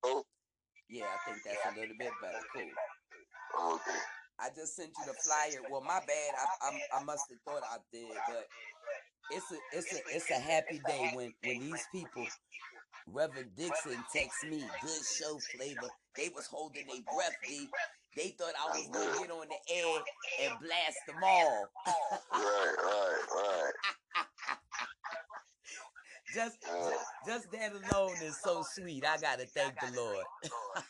Oh, Yeah, I think that's a little bit better. Cool. okay. I just sent you the flyer. Well, my bad. I I, I must have thought I did, but it's a it's a it's a happy day when when these people. Reverend Dixon text me, good show flavor. They was holding their breath, D. They thought I was gonna get on the air and blast them all. Right, right, right. [LAUGHS] just, just just that alone is so sweet. I gotta thank the Lord.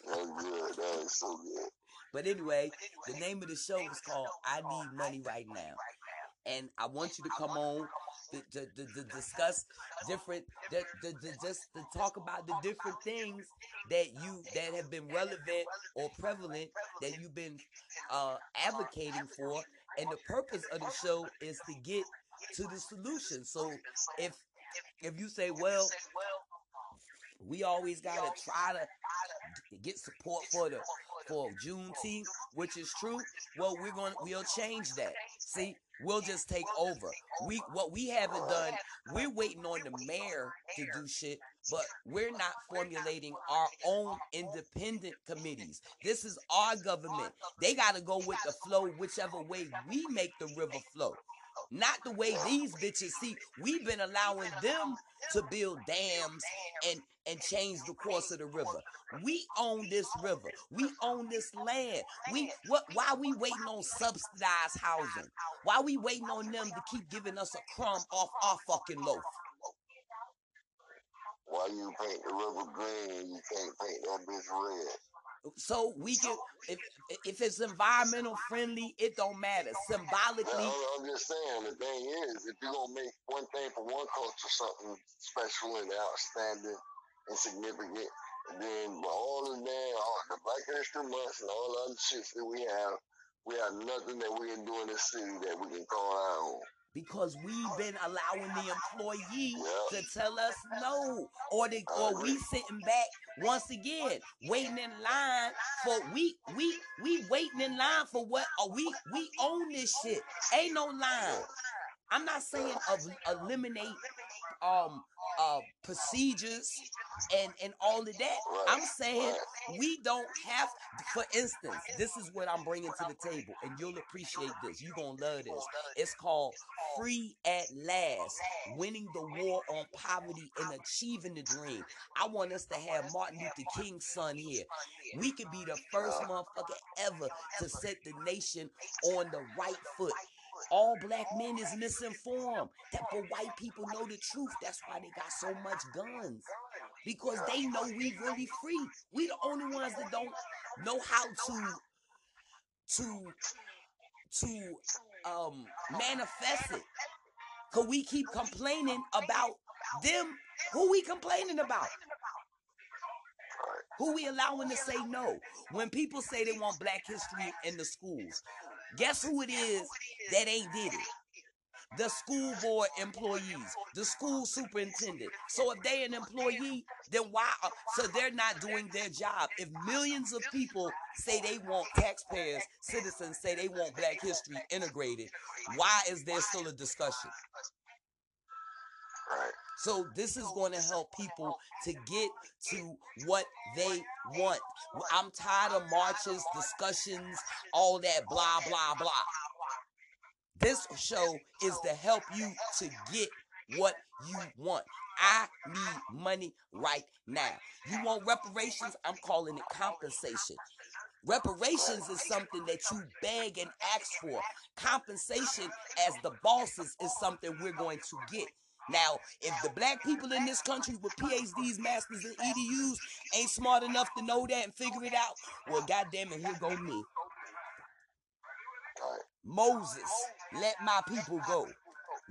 That's good. That is so good. But anyway, the name of the show is called I Need Money Right Now. And I want you to come on to, to, to, to discuss different, to just to talk about the different things that you, that have been relevant or prevalent that you've been uh, advocating for. And the purpose of the show is to get to the solution. So if, if you say, well, we always gotta try to get support for the for Juneteenth, which is true. Well, we're gonna we'll change that. See, we'll just take over. We what we haven't done, we're waiting on the mayor to do shit, but we're not formulating our own independent committees. This is our government. They got to go with the flow whichever way we make the river flow. Not the way these bitches see. We've been allowing them to build dams and and change the course of the river. We own this river. We own this land. We what why we waiting on subsidized housing? Why we waiting on them to keep giving us a crumb off our fucking loaf? Why you paint the river green you can't paint that bitch red? So we can if if it's environmental friendly, it don't matter. Symbolically, I'm just saying, the thing is, if you're gonna make one thing for one culture something special and outstanding and significant, then all of that, all the Black History Months and all the other shits that we have, we have nothing that we can do in this city that we can call our own. Because we've been allowing the employee to tell us no, or they, or we sitting back once again waiting in line for we we we waiting in line for what? Or we we own this shit. Ain't no line. I'm not saying of, eliminate um uh procedures and and all of that. I'm saying we don't have for instance, this is what I'm bringing to the table and you'll appreciate this. You're to love this. It's called Free at Last, winning the war on poverty and achieving the dream. I want us to have Martin Luther King's son here. We could be the first motherfucker ever to set the nation on the right foot. All black men is misinformed. That for white people know the truth. That's why they got so much guns. Because they know we really free. We the only ones that don't know how to to to um manifest it. Cause we keep complaining about them. Who we complaining about? Who we allowing to say no? When people say they want black history in the schools, guess who it is that ain't did it? The school board employees, the school superintendent. So if they an employee, then why? uh, So they're not doing their job. If millions of people say they want taxpayers, citizens say they want black history integrated, why is there still a discussion? So this is going to help people to get to what they want. I'm tired of marches, discussions, all that blah blah blah. This show is to help you to get what you want. I need money right now. You want reparations? I'm calling it compensation. Reparations is something that you beg and ask for. Compensation as the bosses is something we're going to get. Now, if the black people in this country with PhDs, masters, and EDUs ain't smart enough to know that and figure it out, well, goddamn it, here go me. Moses, let my people go.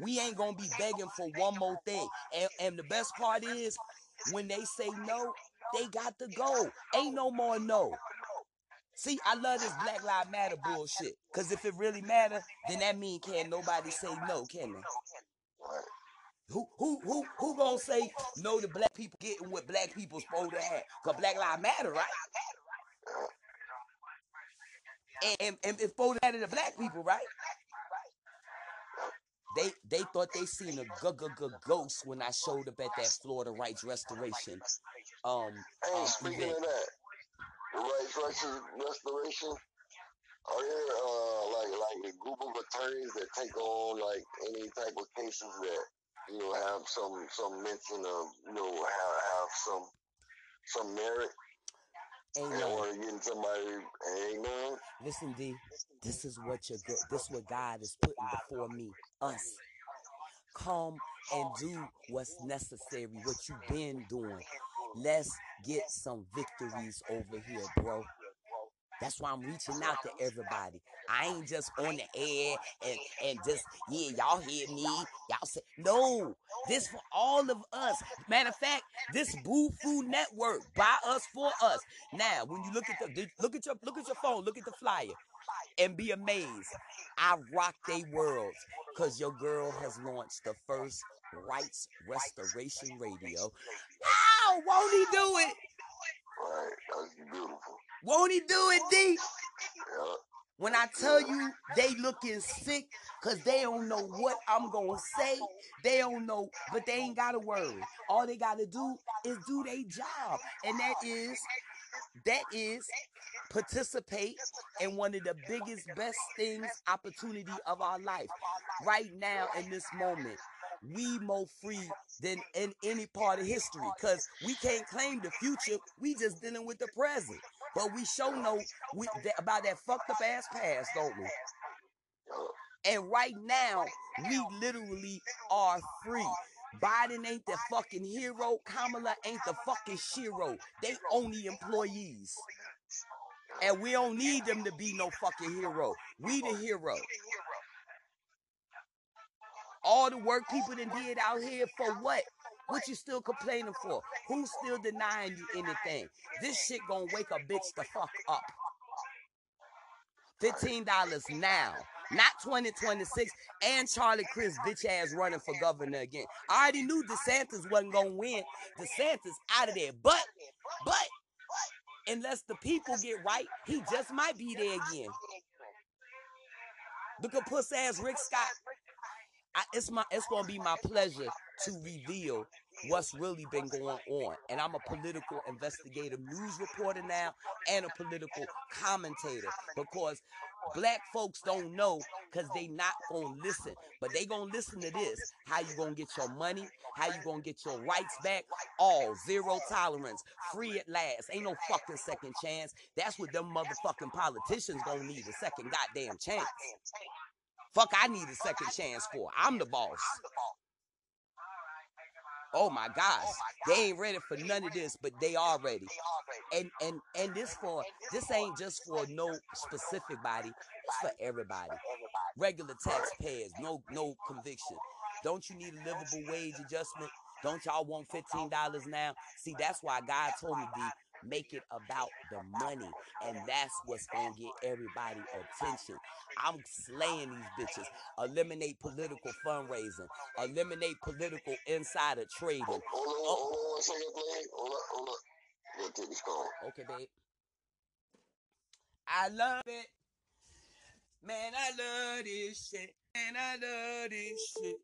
We ain't gonna be begging for one more thing. And, and the best part is, when they say no, they got to go. Ain't no more no. See, I love this Black Lives Matter bullshit. Cause if it really matter, then that mean can't nobody say no, can they? Who who who who gonna say no to black people getting what black people supposed to have? Cause Black Lives Matter, right? And, and, and it's supposed to matter to black people, right? They they thought they seen a g g g ghost when I showed up at that Florida Rights Restoration um, Hey, um speaking event. of that, the rights Restoration, restoration, are there uh like like a group of attorneys that take on like any type of cases that you know have some some mention of you know have have some some merit Ain't and none. or getting somebody none? Listen, D, this is what your this what God is putting before me, us. Come and do what's necessary, what you've been doing. Let's get some victories over here, bro. That's why I'm reaching out to everybody. I ain't just on the air and and just yeah, y'all hear me, y'all say no. This for all of us. Matter of fact, this Boo Food Network by us for us. Now, when you look at the look at your look at your phone, look at the flyer, and be amazed. I rock they worlds because your girl has launched the first rights restoration radio. Ow! Won't he do it? Right, that's beautiful. Won't he do it, D? Yeah. When I tell you they looking sick because they don't know what I'm going to say, they don't know, but they ain't got to worry. All they got to do is do their job. And that is, that is participate in one of the biggest, best things, opportunity of our life. Right now, in this moment, we more free than in any part of history because we can't claim the future. We just dealing with the present. But we show no we, that, about that fucked up ass past, don't we? And right now, we literally are free. Biden ain't the fucking hero. Kamala ain't the fucking shiro. They only employees. And we don't need them to be no fucking hero. We the hero. All the work people done did out here for what? What you still complaining for? Who's still denying you anything? This shit gonna wake a bitch the fuck up. $15 now. Not 2026 and Charlie Crist bitch ass running for governor again. I already knew DeSantis wasn't gonna win. DeSantis out of there. But, but, unless the people get right, he just might be there again. Look at puss ass Rick Scott. I, it's my it's gonna be my pleasure to reveal what's really been going on. And I'm a political investigative news reporter now and a political commentator because black folks don't know because they not gonna listen. But they gonna listen to this. How you gonna get your money? How you gonna get your rights back? All zero tolerance. Free at last. Ain't no fucking second chance. That's what them motherfucking politicians gonna need a second goddamn chance. Fuck, I need a second chance for. I'm the boss. Oh my gosh, they ain't ready for none of this, but they are ready. And and and this for this ain't just for no specific body. It's for everybody. Regular taxpayers, no no conviction. Don't you need a livable wage adjustment? Don't y'all want fifteen dollars now? See, that's why God told me, D, make it about the money, and that's what's gonna get everybody attention. I'm slaying these bitches. Eliminate political fundraising. Eliminate political insider trading. Hold on, hold on second, please. Hold up, hold take this call. Okay, babe. I love it. Man, I love this shit. Man, I love this shit.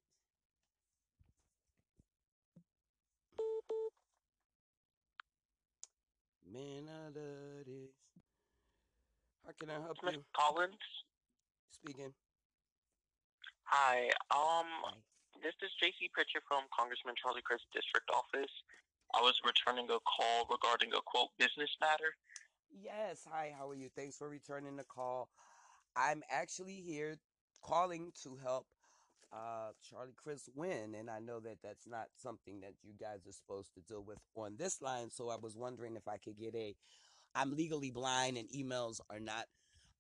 Man, I love this. How can I help Miss you? Collins. Speaking. Hi. Um, this is J.C. Pritchard from Congressman Charlie Crist's district office. I was returning a call regarding a quote business matter. Yes. Hi, how are you? Thanks for returning the call. I'm actually here calling to help uh, Charlie Crist win, and I know that that's not something that you guys are supposed to deal with on this line. So I was wondering if I could get a. I'm legally blind, and emails are not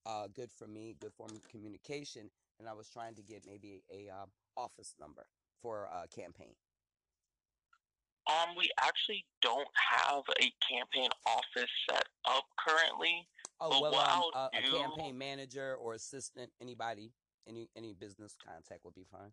uh, good for me, good form of communication, and I was trying to get maybe a, um, office number for a campaign. Um, we actually don't have a campaign office set up currently. Oh well, what um, a, a campaign manager or assistant, anybody, any any business contact would be fine.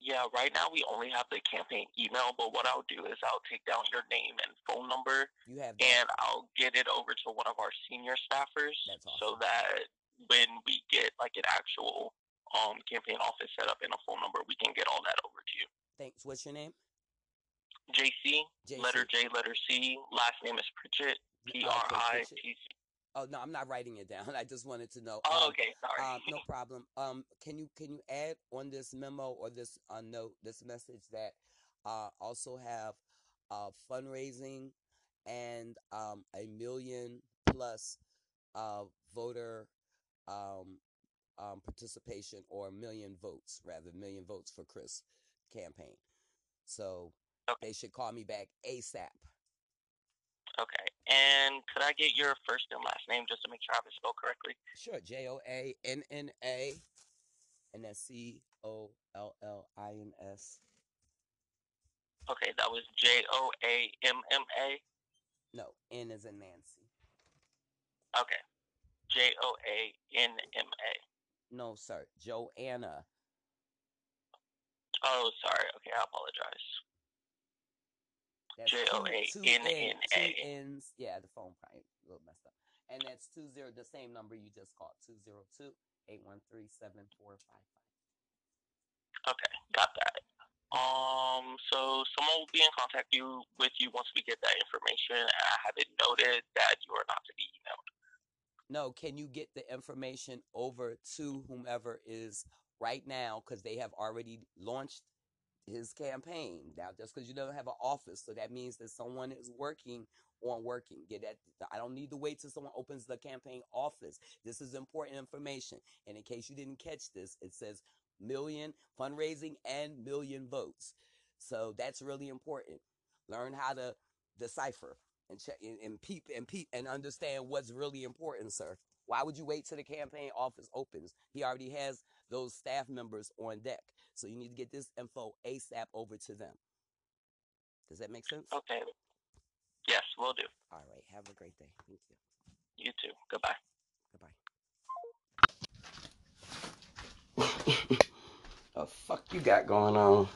yeah, right now we only have the campaign email. But what I'll do is I'll take down your name and phone number, You have that. and I'll get it over to one of our senior staffers, That's so that when we get like an actual um campaign office set up and a phone number, we can get all that over to you. Thanks. What's your name? JC, JC. letter J, letter C. Last name is Pritchett. P R I T C. Oh no, I'm not writing it down. [LAUGHS] I just wanted to know. Oh, Um, okay, sorry. Um, no [LAUGHS] problem. Um, can you can you add on this memo or this uh, note, this message that uh, also have uh, fundraising and um, a million plus uh, voter um, um, participation or a million votes, rather, million votes for Crist campaign. So they should call me back ASAP. Okay. And could I get your first and last name just to make sure I have it spelled correctly? Sure, J O A N N A, and that's C O L L I N S. Okay, that was J O A M M A. No, N is in Nancy. Okay. J O A N M A. No, sir, Joanna. Oh, sorry. Okay, I apologize. That's J O A N N- A. N's. Yeah, the phone probably a little messed up. And that's two zero the same number you just called, 202 813 7455. Okay, got that. Um, so someone will be in contact you with you once we get that information. And I have it noted that you are not to be emailed. No, can you get the information over to whomever is right now because they have already launched his campaign. Now, just because you don't have an office, so that means that someone is working on working. Get that. I don't need to wait till someone opens the campaign office. This is important information. And in case you didn't catch this, it says million fundraising and million votes. So that's really important. Learn how to decipher and check and, and peep and peep and understand what's really important, sir. Why would you wait till the campaign office opens? He already has those staff members on deck. So you need to get this info ASAP over to them. Does that make sense? Okay. Yes, we'll do. All right. Have a great day. Thank you. You too. Goodbye. Goodbye. [LAUGHS] the fuck you got going on?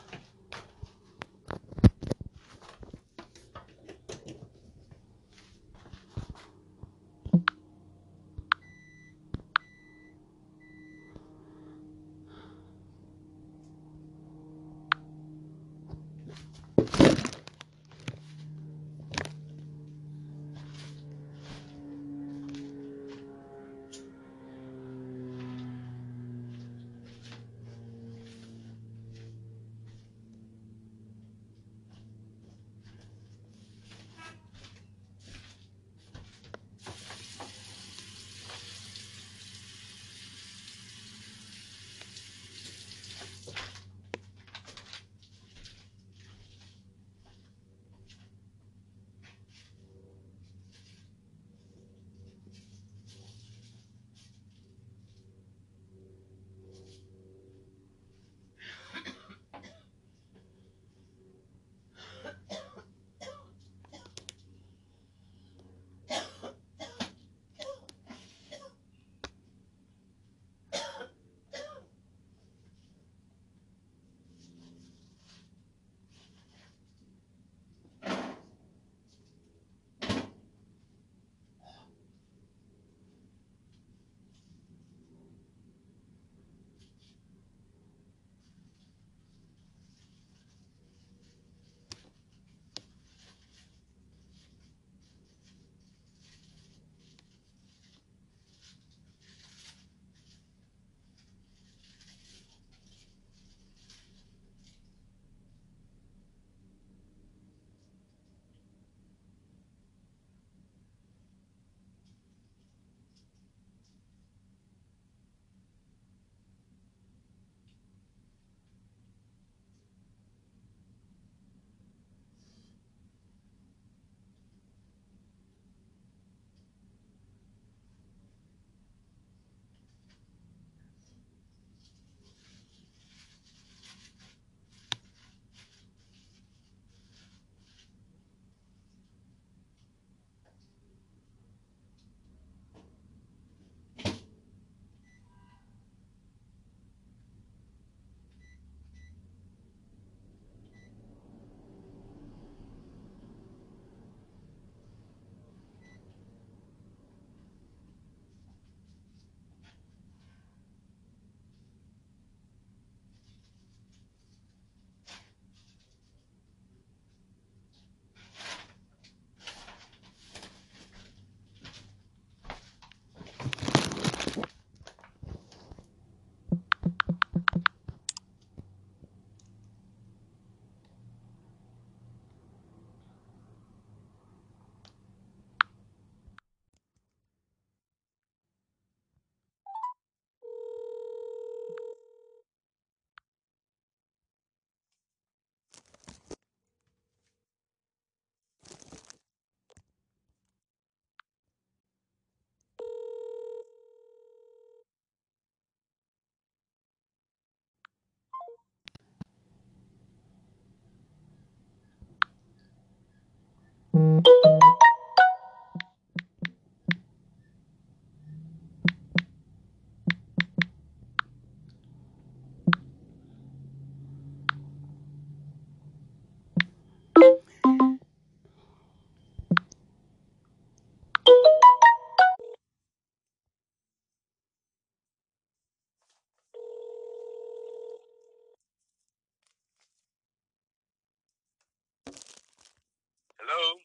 Hello,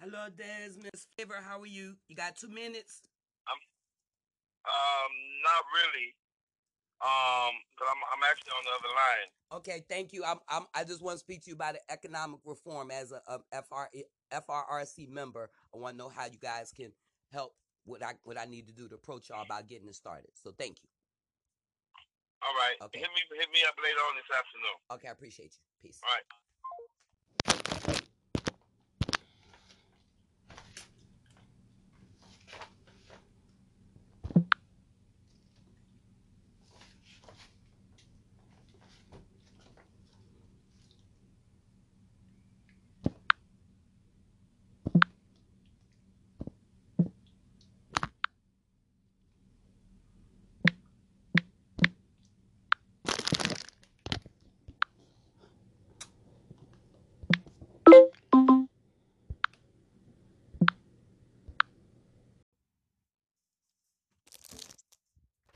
Hello, Des. Miss Favor, how are you? You got two minutes? I'm um, not really. Um, cause I'm I'm actually on the other line. Okay, thank you. I'm, I'm I just want to speak to you about the economic reform as a, a FR, FRRC member. I want to know how you guys can help what I what I need to do to approach y'all about getting it started. So thank you. All right. Okay. Hit me hit me up later on this afternoon. Okay, I appreciate you. Peace. All right.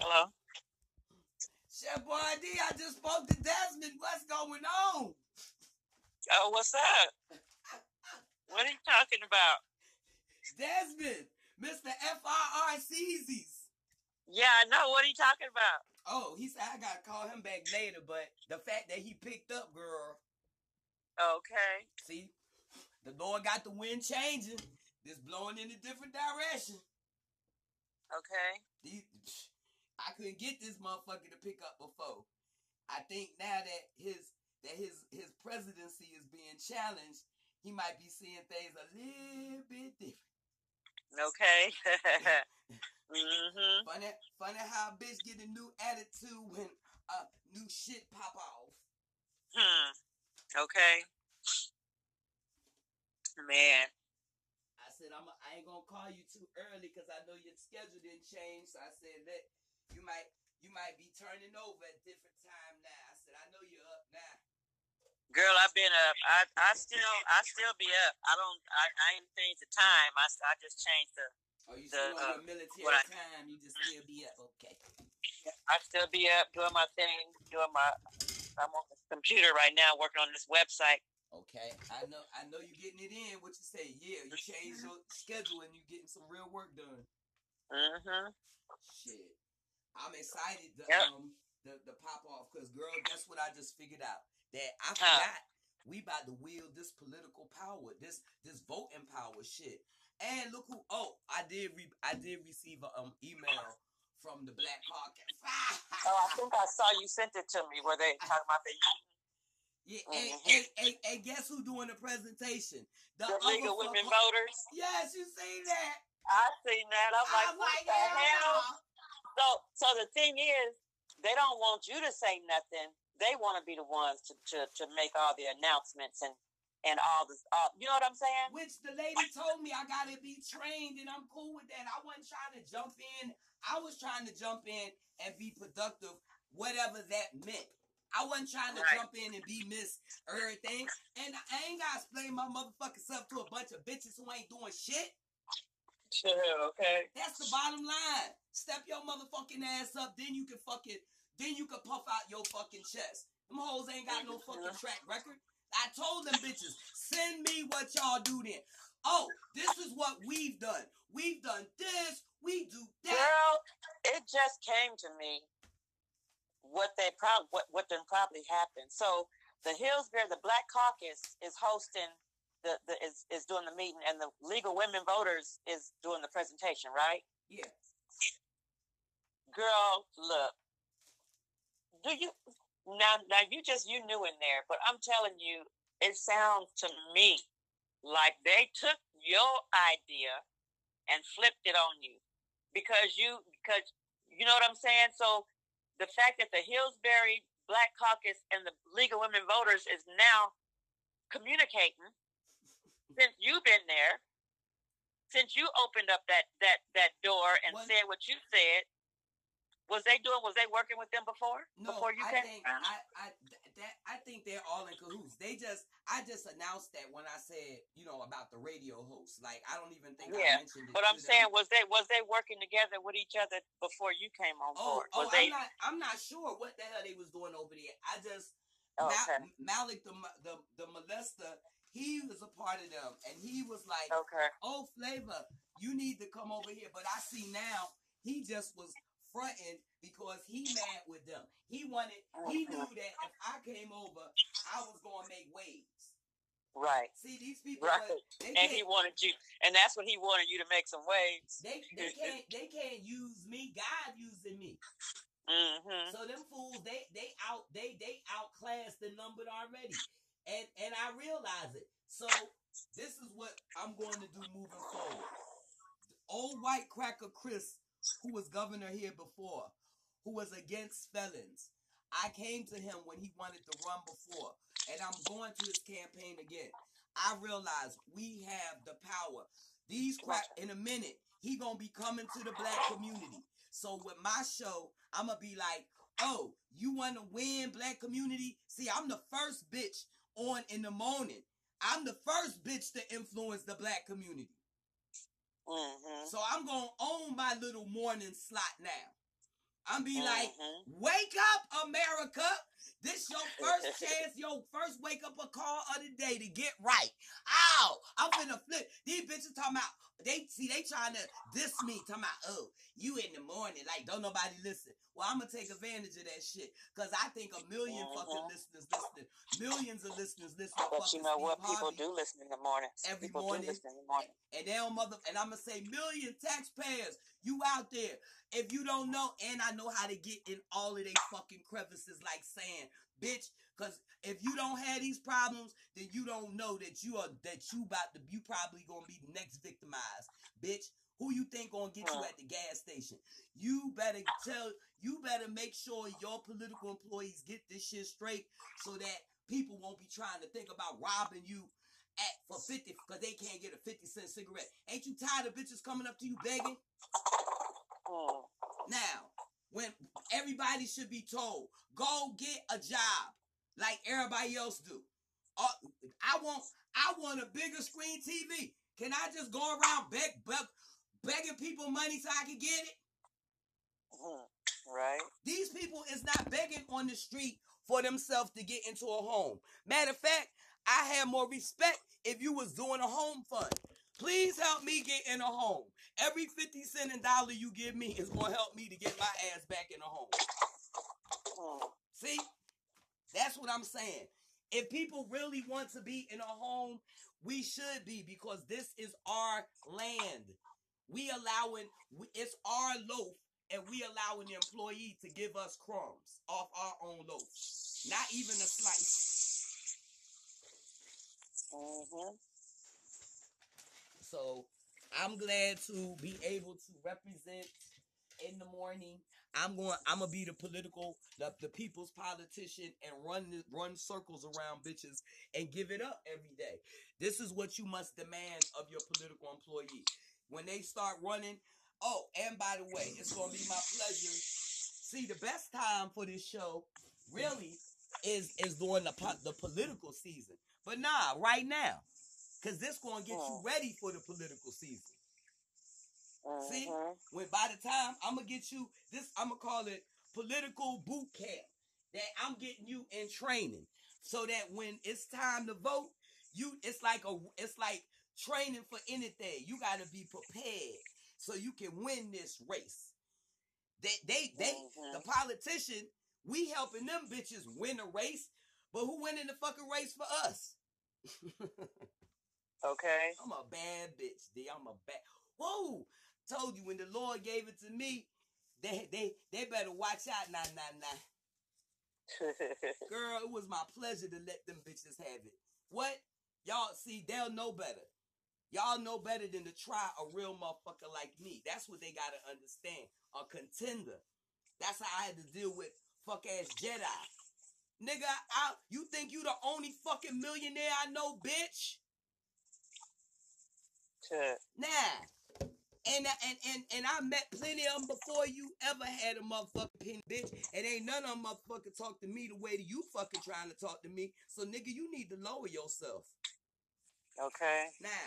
Hello. Chef Boy-D, I just spoke to Desmond. What's going on? Oh, what's up? What are you talking about? Desmond, Mr. FRRC's. Yeah, I know. What are you talking about? Oh, he said I gotta call him back later, but the fact that he picked up, girl. Okay. See, the Lord got the wind changing. It's blowing in a different direction. Okay. These, I couldn't get this motherfucker to pick up before. I think now that his that his his presidency is being challenged, he might be seeing things a little bit different. Okay. [LAUGHS] mhm. Funny, funny how a bitch get a new attitude when uh new shit pop off. Hmm. Okay. Man. I said I'm a, I ain't gonna call you too early because I know your schedule didn't change. So I said that might you might be turning over at different time now. I said I know you're up now. Girl, I've been up. I I still I still be up. I don't I, I ain't changed the time. I, I just changed the Oh, you the still on uh, military I, time? You just still be up. Okay. I still be up doing my thing, doing my I'm on the computer right now working on this website. Okay. I know I know you're getting it in. What you say? Yeah, you changed your schedule and you're getting some real work done. Mhm. Shit. I'm excited to Yep. um the, the pop off because girl, guess what I just figured out? That I forgot we about to wield this political power, this this voting power shit. And look who oh, I did re, I did receive a um email from the Black Caucus. Oh, I [LAUGHS] think I saw you sent it to me where they talking about the Yeah, and, Mhm. and, and, and guess who doing the presentation? the other League of Women Voters. Yes, you see that? I seen that. I'm like, I'm what like, the hell hell? So, so the thing is, they don't want you to say nothing. They want to be the ones to, to, to make all the announcements and and all this. All, you know what I'm saying? Which the lady told me I gotta be trained, and I'm cool with that. I wasn't trying to jump in. I was trying to jump in and be productive, whatever that meant. I wasn't trying to Right. jump in and be Miss Everything. And I ain't gotta explain my motherfucking self to a bunch of bitches who ain't doing shit. Okay. That's the bottom line. Step your motherfucking ass up, then you can fucking, then you can puff out your fucking chest. Them hoes ain't got no [LAUGHS] fucking track record. I told them bitches, send me what y'all do then. Oh, this is what we've done. We've done this. We do that. Girl, it just came to me what they prob what what done probably happened. So the Hillsborough, the Black Caucus is hosting the, the is is doing the meeting, and the League of Women Voters is doing the presentation, right? Yeah. Girl, look, do you now? Now you just you knew in there, but I'm telling you, it sounds to me like they took your idea and flipped it on you because you because you know what I'm saying. So the fact that the Hillsborough Black Caucus and the League of Women Voters is now communicating since you've been there, since you opened up that that that door and What? said what you said. Was they doing? Was they working with them before? No, before you I came? think I, I that I think they're all in cahoots. They just I just announced that when I said you know about the radio host. Like I don't even think I yeah, mentioned it. but I'm them. saying, was they was they working together with each other before you came on Oh, board? oh, was they? I'm not. I'm not sure what the hell they was doing over there. I just Oh, okay. Malik the the the molester. He was a part of them, and he was like, Okay. "Oh, Flavor, you need to come over here." But I see now he just was fronting because he mad with them. He wanted. He knew that if I came over, I was gonna make waves. Right. See these people, Right. And he wanted you, and that's what he wanted you to make some waves. They they can't they can't use me. God using me. Mm-hmm. So them fools, they they out they they outclassed and numbered already, and and I realize it. So this is what I'm going to do moving forward. Old white cracker Crist, who was governor here before, who was against felons. I came to him when he wanted to run before, and I'm going to his campaign again. I realize we have the power. These crack in a minute, he gonna be coming to the black community. So with my show, I'ma be like, oh, you wanna win black community? See, I'm the first bitch on in the morning. I'm the first bitch to influence the black community. Mm-hmm. So I'm gonna own my little morning slot now. I'm be like, Mhm. wake up, America. This your first [LAUGHS] chance, your first wake up a call of the day to get right. Ow! I'm finna flip. These bitches talking about they see they trying to diss me, talking about, oh, you in the morning, like don't nobody listen. Well, I'm gonna take advantage of that shit. Cause I think a 1000000 fucking Mhm. listeners listening. Millions of listeners listening. But you know what? Steve People Harvey do listen in the mornings. every People morning. do listen in the morning. And they don't mother and I'm gonna say million taxpayers, you out there. If you don't know, and I know how to get in all of they fucking crevices like sand, bitch. Cause if you don't have these problems, then you don't know that you are that you about to you probably gonna be next victimized, bitch. Who you think gonna get you at the gas station? You better tell you better make sure your political employees get this shit straight so that people won't be trying to think about robbing you at for 50 because they can't get a 50 cent cigarette. Ain't you tired of bitches coming up to you begging? Now, when everybody should be told, go get a job like everybody else do. Uh, I want I want a bigger screen TV. Can I just go around beg, beg begging people money so I can get it? Mhm. Right. These people is not begging on the street for themselves to get into a home. Matter of fact, I have more respect if you was doing a home fund. Please help me get in a home. Every 50 cent and dollar you give me is going to help me to get my ass back in a home. Mm. See? That's what I'm saying. If people really want to be in a home, we should be because this is our land. We allowing it's our loaf and we allowing the employee to give us crumbs off our own loaf. Not even a slice. Mm-hmm. So I'm glad to be able to represent in the morning. I'm going. I'm gonna be the political, the, the people's politician, and run run circles around bitches and give it up every day. This is what you must demand of your political employee when they start running. Oh, and by the way, it's gonna be my pleasure. See, the best time for this show really is is during the po- the political season. But nah, right now, cause this gonna get you ready for the political season. See, Mhm. when by the time I'm gonna get you this, I'm gonna call it political boot camp. That I'm getting you in training, so that when it's time to vote, you it's like a it's like training for anything. You gotta be prepared so you can win this race. They they they the politician, we helping them bitches win a race, but who winning the fucking race for us? [LAUGHS] Okay. I'm a bad bitch, D. I'm a bad. Whoa! Told you when the Lord gave it to me, they they they better watch out. Nah, nah, nah. Girl, it was my pleasure to let them bitches have it. What? Y'all see, they'll know better. Y'all know better than to try a real motherfucker like me. That's what they gotta understand. A contender. That's how I had to deal with fuck ass Jedi. Nigga, I, you think you the only fucking millionaire I know, bitch? [LAUGHS] Nah. And, I- and and and I met plenty of them before you ever had a motherfucking penny, bitch. And ain't none of them motherfucking talk to me the way that you fucking trying to talk to me. So nigga, you need to lower yourself. Okay. Now,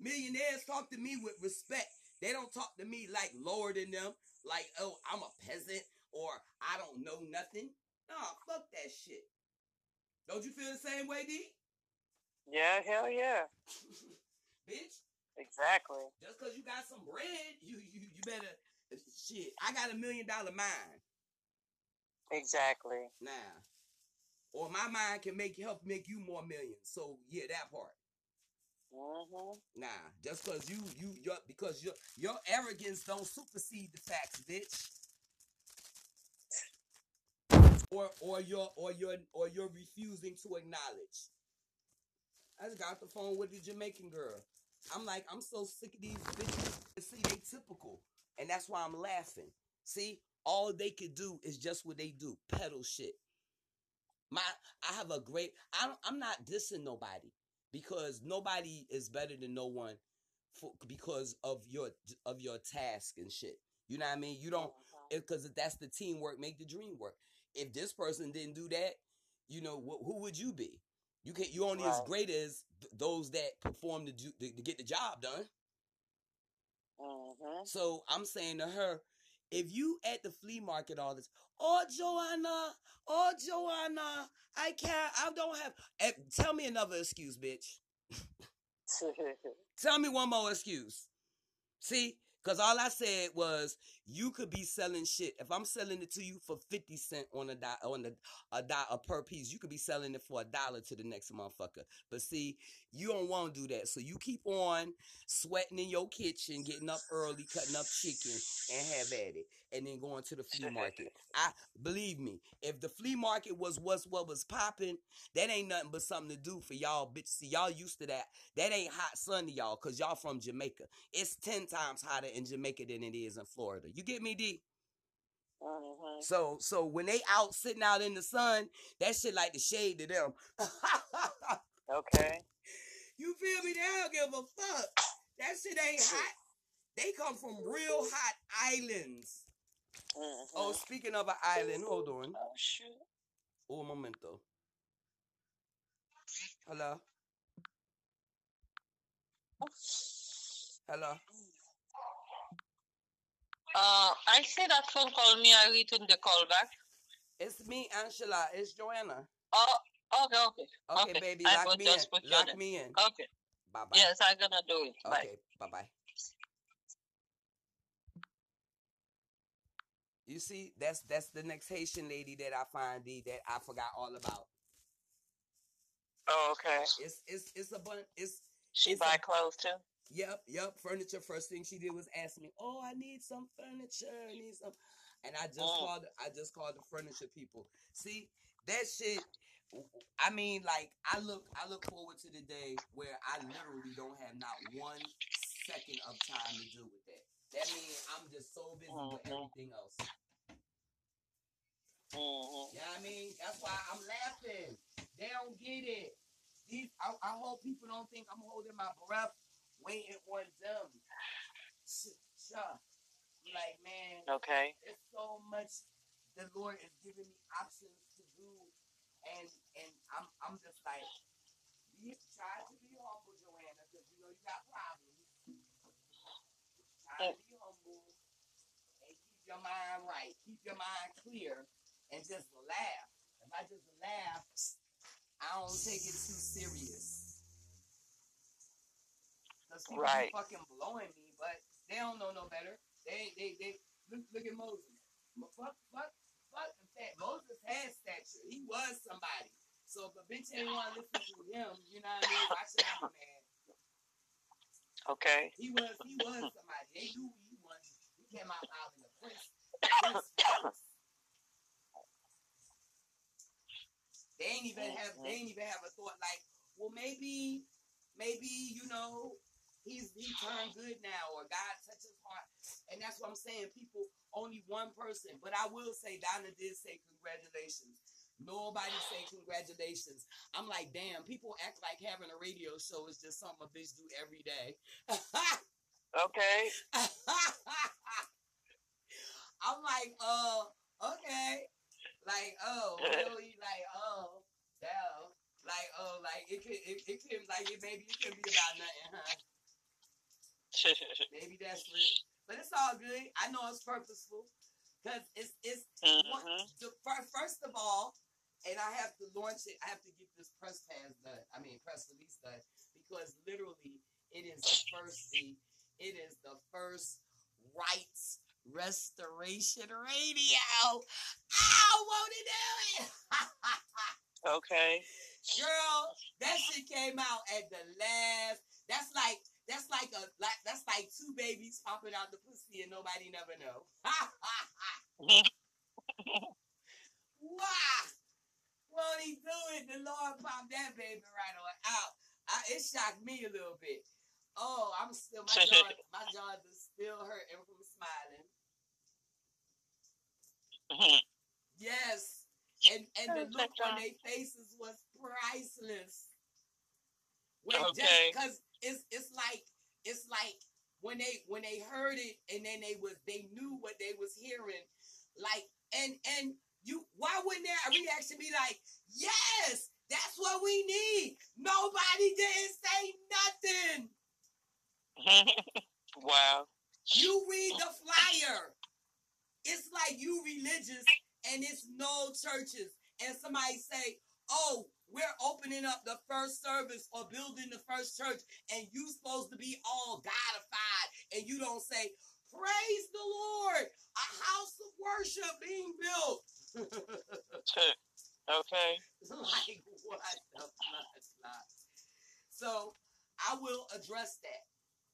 millionaires talk to me with respect. They don't talk to me like lower than them, like, oh, I'm a peasant or I don't know nothing. Nah, fuck that shit. Don't you feel the same way, D? Yeah, hell yeah. [LAUGHS] Bitch, Exactly. just cause you got some bread, [LAUGHS] you you you better shit. I got a million dollar mind Exactly. now, or my mind can make help make you more millions. So yeah, that part. Mm-hmm. Nah, just cause you you your because your your arrogance don't supersede the facts, bitch. Or or your or your or you're refusing to acknowledge. I just got the phone with the Jamaican girl. I'm like, I'm so sick of these bitches. See, they typical. And that's why I'm laughing. See, all they could do is just what they do, peddle shit. My I have a great I I'm not dissing nobody because nobody is better than no one for because of your of your task and shit. You know what I mean? You don't uh-huh. because that's the teamwork make the dream work. If this person didn't do that, you know wh- who would you be? You can't. you only as great as th- those that perform to, do, to to get the job done. Mm-hmm. So I'm saying to her, if you at the flea market all this, oh Joanna, oh Joanna, I can't, I don't have. eh, Tell me another excuse, bitch. [LAUGHS] Tell me one more excuse. See, because all I said was you could be selling shit. If I'm selling it to you for fifty cent on a on a a, a per piece, you could be selling it for a dollar to the next motherfucker. But see, you don't want to do that, so you keep on sweating in your kitchen, getting up early, cutting up chicken, and have at it, and then going to the flea market. [LAUGHS] I believe me, if the flea market was what's what was popping, that ain't nothing but something to do for y'all, bitch. See, y'all used to that. That ain't hot sun to y'all, cause y'all from Jamaica. It's ten times hotter in Jamaica than it is in Florida. You get me, D? Mm-hmm. So, so when they out sitting out in the sun, that shit like the shade to them. [LAUGHS] Okay. You feel me? They don't give a fuck. That shit ain't hot. They come from real hot islands. Mm-hmm. Oh, speaking of an island, hold on. Oh shoot. Un momento. Hello. Hello. Uh, I see that phone call me. I return the call back. It's me, Angela. It's Joanna. Oh, okay, okay. Okay, baby, I lock me in. Lock me in. Okay. Bye bye. Yes, I'm gonna do it. Okay, bye bye. You see, that's that's the next Haitian lady that I find D that I forgot all about. Oh, okay. It's it's it's a bunch. It's She it's buy a- clothes too. Yep, yep. Furniture. First thing she did was ask me, "Oh, I need some furniture. I need some," and I just Mm. called. I just called the furniture people. See that shit. I mean, like I look. I look forward to the day where I literally don't have not one second of time to do with that. That means I'm just so busy with Mhm. everything else. Mm-hmm. What I mean? That's why I'm laughing. They don't get it. These, I, I hope people don't think I'm holding my breath waiting on them. Sure. Like, man, Okay. there's so much the Lord is giving me options to do. And and I'm I'm just like, be, try to be humble, Joanna, because you know you got problems. Try to be humble and keep your mind right. Keep your mind clear and just laugh. If I just laugh, I don't take it too serious. Because people Right. fucking blowing me, but they don't know no better. They they they look look at Moses. Fuck fuck fuck the fact Moses had stature. He was somebody. So if a bitch ain't want to listen to him, you know what I mean? I be mad? Okay. He was he was somebody. They knew who he was. He came out loud in the prince. [COUGHS] They ain't even have they ain't even have a thought like, well maybe maybe, you know, he's he turned good now or God touched his heart. And that's what I'm saying. People only one person. But I will say Donna did say congratulations. Nobody say congratulations. I'm like, damn, people act like having a radio show is just something a bitch do every day. Okay. [LAUGHS] I'm like, uh, okay. Like, oh, really? Like, oh, damn. Like, oh, like it could, it, it could, like, it maybe it could be about nothing, huh? [LAUGHS] Maybe that's real, but it's all good. I know it's purposeful because it's it's one, Mhm. the, fir- first of all, and I have to launch it. I have to get this press pass done. I mean, press release done. because literally it is the first. It is the first rights restoration radio. I want to do it. [LAUGHS] Okay. Girl, that shit came out at the last. That's like that's like a like that's like two babies popping out the pussy and nobody never know. [LAUGHS] wow. Won't he do it? The Lord popped that baby right on out. I, it shocked me a little bit. Oh, I'm still my [LAUGHS] jaw, my jaws is still hurting from smiling. Yes. And and the look on their faces was priceless. Okay. because it's it's like it's like when they when they heard it and then they was they knew what they was hearing, like and and you why wouldn't their reaction be like, yes, that's what we need. Nobody didn't say nothing. [LAUGHS] wow. You read the flyer. It's like you religious and it's no churches. And somebody say, oh, we're opening up the first service or building the first church, and you supposed to be all Godified, and you don't say, praise the Lord, a house of worship being built. [LAUGHS] okay. like what the fuck? So I will address that.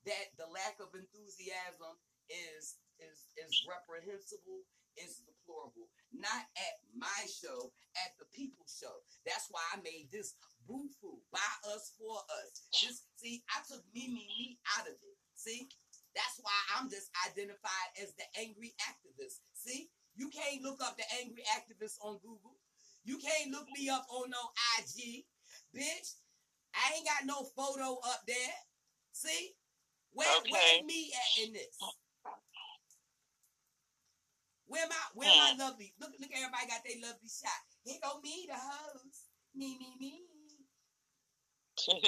That the lack of enthusiasm is is is reprehensible, is deplorable. Not at my show, at the people show. That's why I made this boo foo by us for us. Just see, I took me me me out of it. See, that's why I'm just identified as the angry activist. See, you can't look up the angry activist on Google. You can't look me up on no IG, bitch. I ain't got no photo up there. See, where Okay. where me at in this? Where my where my lovely look look everybody got their lovely shot. Here go me the host. Me me me. [LAUGHS]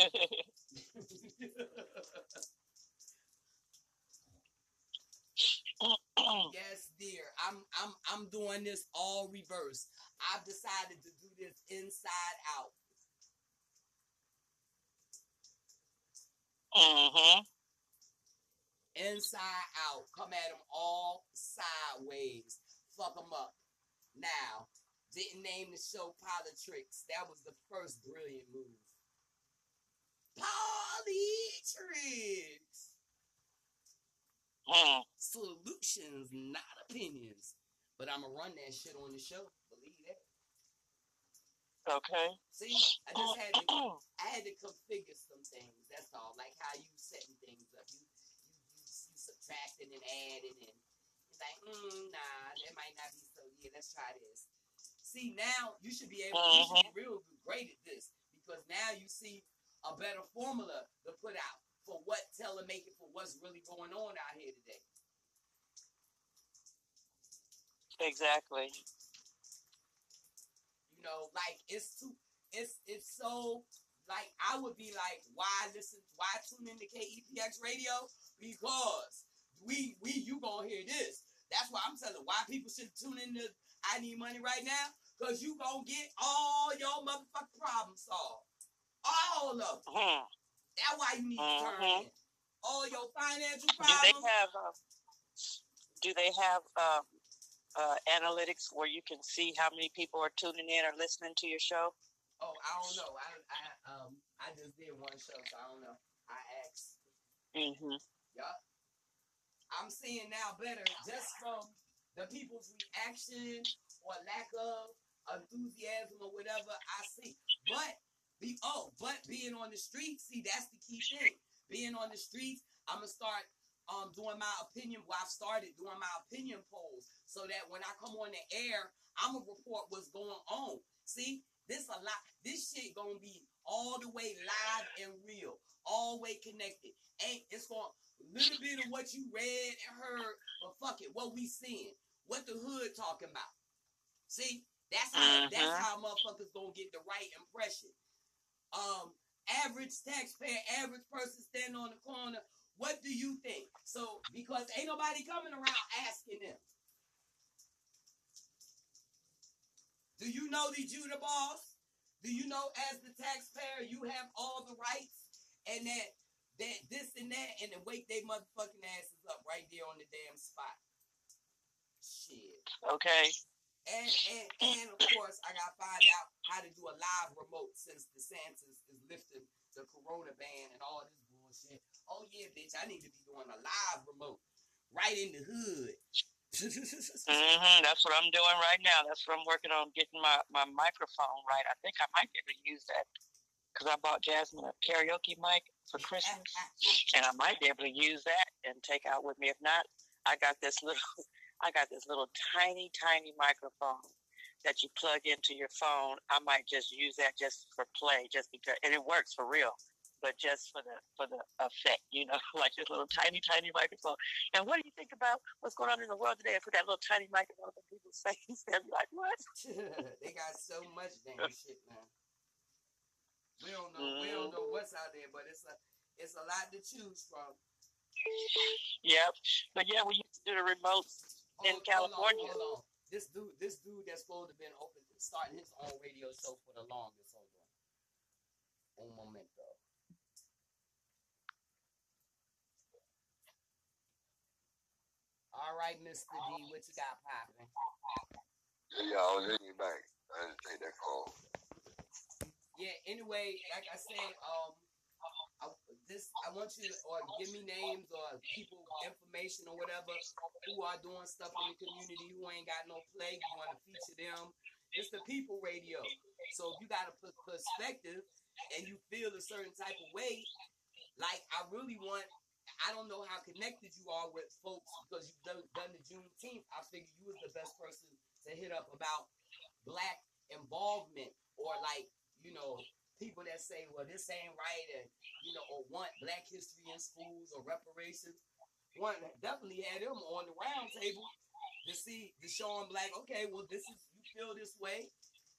yes, dear. I'm I'm I'm doing this all reverse. I've decided to do this inside out. Mm-hmm. Inside out. Come at them all sideways. Fuck them up. Now, didn't name the show Politrix. That was the first brilliant move. Politrix. Solutions, not opinions. But I'm gonna run that shit on the show. Believe that. Okay. See, I just had to, [CLEARS THROAT] I had to configure some things. That's all. Like how you setting things up. You, you, you, you subtracting and adding, and it's like, mm, nah, that might not be so. Yeah, let's try this. See, now you should be able. You should be real great at this because now you see a better formula to put out for what tell and make it for what's really going on out here today. Exactly. You know, like it's too it's it's so like I would be like, why listen why tune into KEPX radio? Because we we you gonna hear this. That's why I'm telling why people should tune into I need money right now. Cause you gonna get all your motherfucking problems solved. All of them. That's why you need to turn Mhm. in. All your financial problems. Do they have? Uh, do they have um, uh, analytics where you can see how many people are tuning in or listening to your show? Oh, I don't know. I I um I just did one show, so I don't know. I asked. Mm-hmm. Yup. I'm seeing now better just from the people's reaction or lack of enthusiasm or whatever I see. But oh, but being on the streets, see that's the key thing. Being on the streets, I'm gonna start um doing my opinion. Well, I've started doing my opinion polls so that when I come on the air, I'm gonna report what's going on. See, this a lot. This shit gonna be all the way live and real, all way connected. Ain't it's going little bit of what you read and heard, but fuck it, what we seeing, what the hood talking about. See, that's how that's Mhm. how motherfuckers gonna get the right impression. Um, average taxpayer, average person standing on the corner. What do you think? So because ain't nobody coming around asking them. Do you know that you the boss? Do you know as the taxpayer you have all the rights and that that this and that, and then wake they motherfucking asses up right there on the damn spot. Shit. Okay. And and and of course, I gotta find out how to do a live remote since DeSantis is lifting the Corona ban and all this bullshit. Oh yeah, bitch, I need to be doing a live remote right in the hood. hmm That's what I'm doing right now. That's what I'm working on getting my, my microphone right. I think I might be able to use that because I bought Jasmine a karaoke mic for Christmas, and I might be able to use that and take out with me. If not, I got this little, [LAUGHS] I got this little tiny, tiny microphone that you plug into your phone. I might just use that just for play, just because, and it works for real. But just for the for the effect, you know, [LAUGHS] like this little tiny, tiny microphone. And what do you think about what's going on in the world today? I put that little tiny microphone in people's face, they'll be like, "What?" [LAUGHS] they got so much damn shit, man. We don't know. We don't mm-hmm. know what's out there, but it's a it's a lot to choose from. Yep. But yeah, we used to do the remotes in California. Hold on, hold on. This dude, this dude that's supposed to have been open, to starting his own radio show for the longest. Hold on. Un momento. All right, Mr. D, what you got popping? Yeah, I was in your back. I didn't take that call. Yeah. Anyway, like I said, um, I, this I want you to or give me names or people information or whatever who are doing stuff in the community who ain't got no play. You want to feature them. It's the people radio. So if you got a perspective and you feel a certain type of way, like I really want. I don't know how connected you are with folks because you've done, done the Juneteenth. I figured you was the best person to hit up about black involvement or like you know people that say well this ain't right and you know or want black history in schools or reparations. One definitely had them on the round table to see to show them like okay well this is you feel this way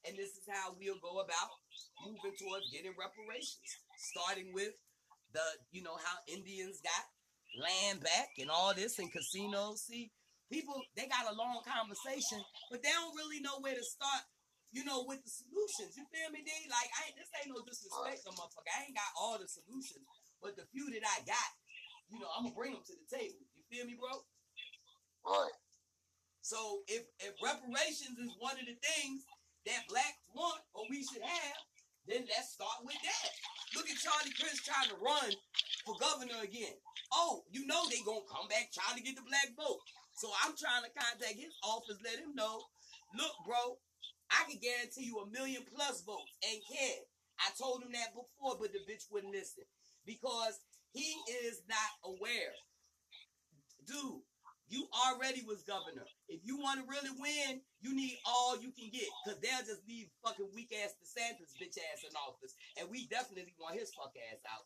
and this is how we'll go about moving towards getting reparations. Starting with the you know how indians got land back and all this and casinos. See people they got a long conversation but they don't really know where to start you know, with the solutions. You feel me, D? Like, I ain't, this ain't no disrespect, no motherfucker. I ain't got all the solutions, but the few that I got, you know, I'm gonna bring them to the table. You feel me, bro? Right. So if if reparations is one of the things that blacks want or we should have, then let's start with that. Look at Charlie Crist trying to run for governor again. Oh, you know they gonna come back trying to get the black vote. So I'm trying to contact his office, let him know. Look, bro, I can guarantee you a million plus votes and can. I told him that before, but the bitch wouldn't listen because he is not aware. Dude, you already was governor. If you want to really win, you need all you can get because they'll just leave fucking weak ass DeSantis bitch ass in office, and we definitely want his fuck ass out.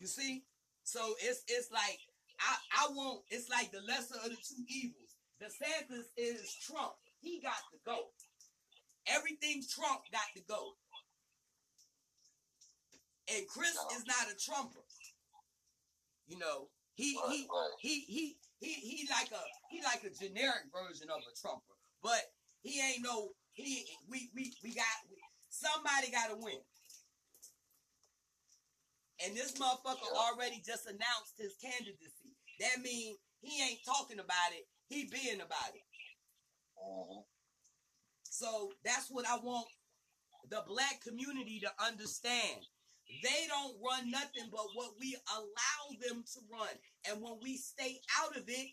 You see? So it's it's like I I want it's like the lesser of the two evils. DeSantis is Trump. He got to go. Everything Trump got to go. And Crist is not a Trumper. You know, he he he he he he like a he like a generic version of a Trumper. But he ain't no he we we we got we, somebody got to win. And this motherfucker already just announced his candidacy. That means he ain't talking about it. He being about it. Uh-huh. So that's what I want the black community to understand. They don't run nothing but what we allow them to run. And when we stay out of it,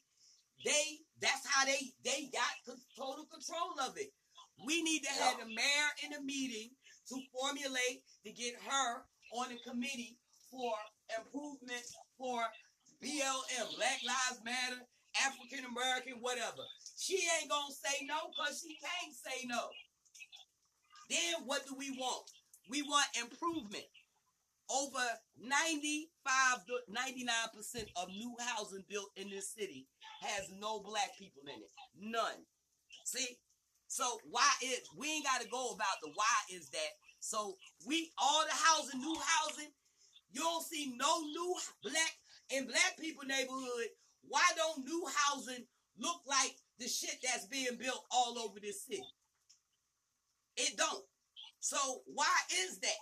they that's how they they got total control of it. We need to have the mayor in a meeting to formulate to get her on a committee for improvement for BLM, Black Lives Matter, African American, whatever. She ain't gonna say no because she can't say no. Then what do we want? We want improvement. Over 95 to 99% of new housing built in this city has no black people in it. None. See? So why is we ain't gotta go about the why is that. So we all the housing, new housing, you don't see no new black in black people neighborhood. Why don't new housing look like the shit that's being built all over this city? It don't. So why is that?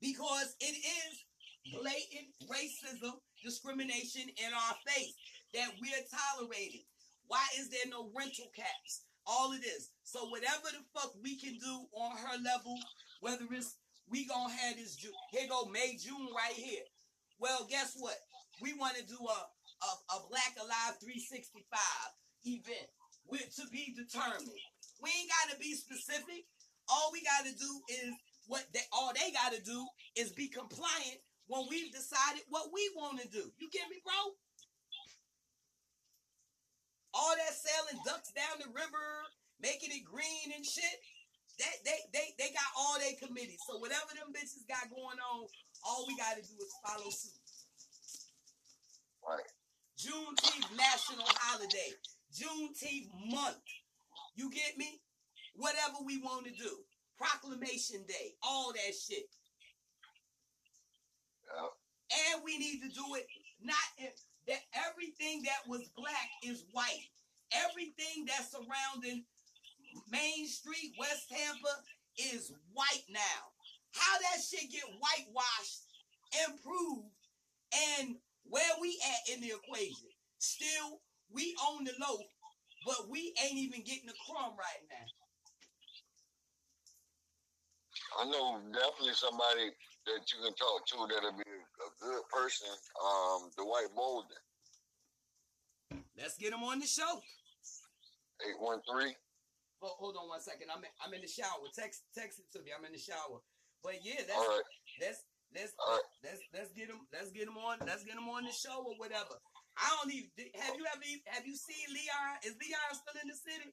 Because it is blatant racism, discrimination in our face that we're tolerating. Why is there no rental caps? All of this. So whatever the fuck we can do on her level, whether it's we gonna have this June, here go May June right here. Well, guess what? We want to do a, a a Black Alive 365 event with to be determined. We ain't gotta be specific. All we gotta do is what they all they gotta do is be compliant when we've decided what we want to do. You get me, bro? All that sailing ducks down the river, making it green and shit. They they they they got all they committees. So whatever them bitches got going on, all we gotta do is follow suit. Right. Juneteenth national holiday. Juneteenth month. You get me? Whatever we want to do. Proclamation Day. All that shit. And we need to do it not in, that everything that was black is white. Everything that's surrounding Main Street, West Tampa is white now. How that shit get whitewashed, improved, and where we at in the equation? Still, we own the loaf, but we ain't even getting a crumb right now. I know definitely somebody that you can talk to that'll be a good person. Um, Dwight Bolden, Let's get him on the show. eight one three. Hold, on one second. I'm in, I'm in the shower. Text text it to me. I'm in the shower. But yeah, that's All right. let's let's right. let's let's get him let's get him on let's get him on the show or whatever. I don't even have you ever have you seen Leon? Is Leon still in the city?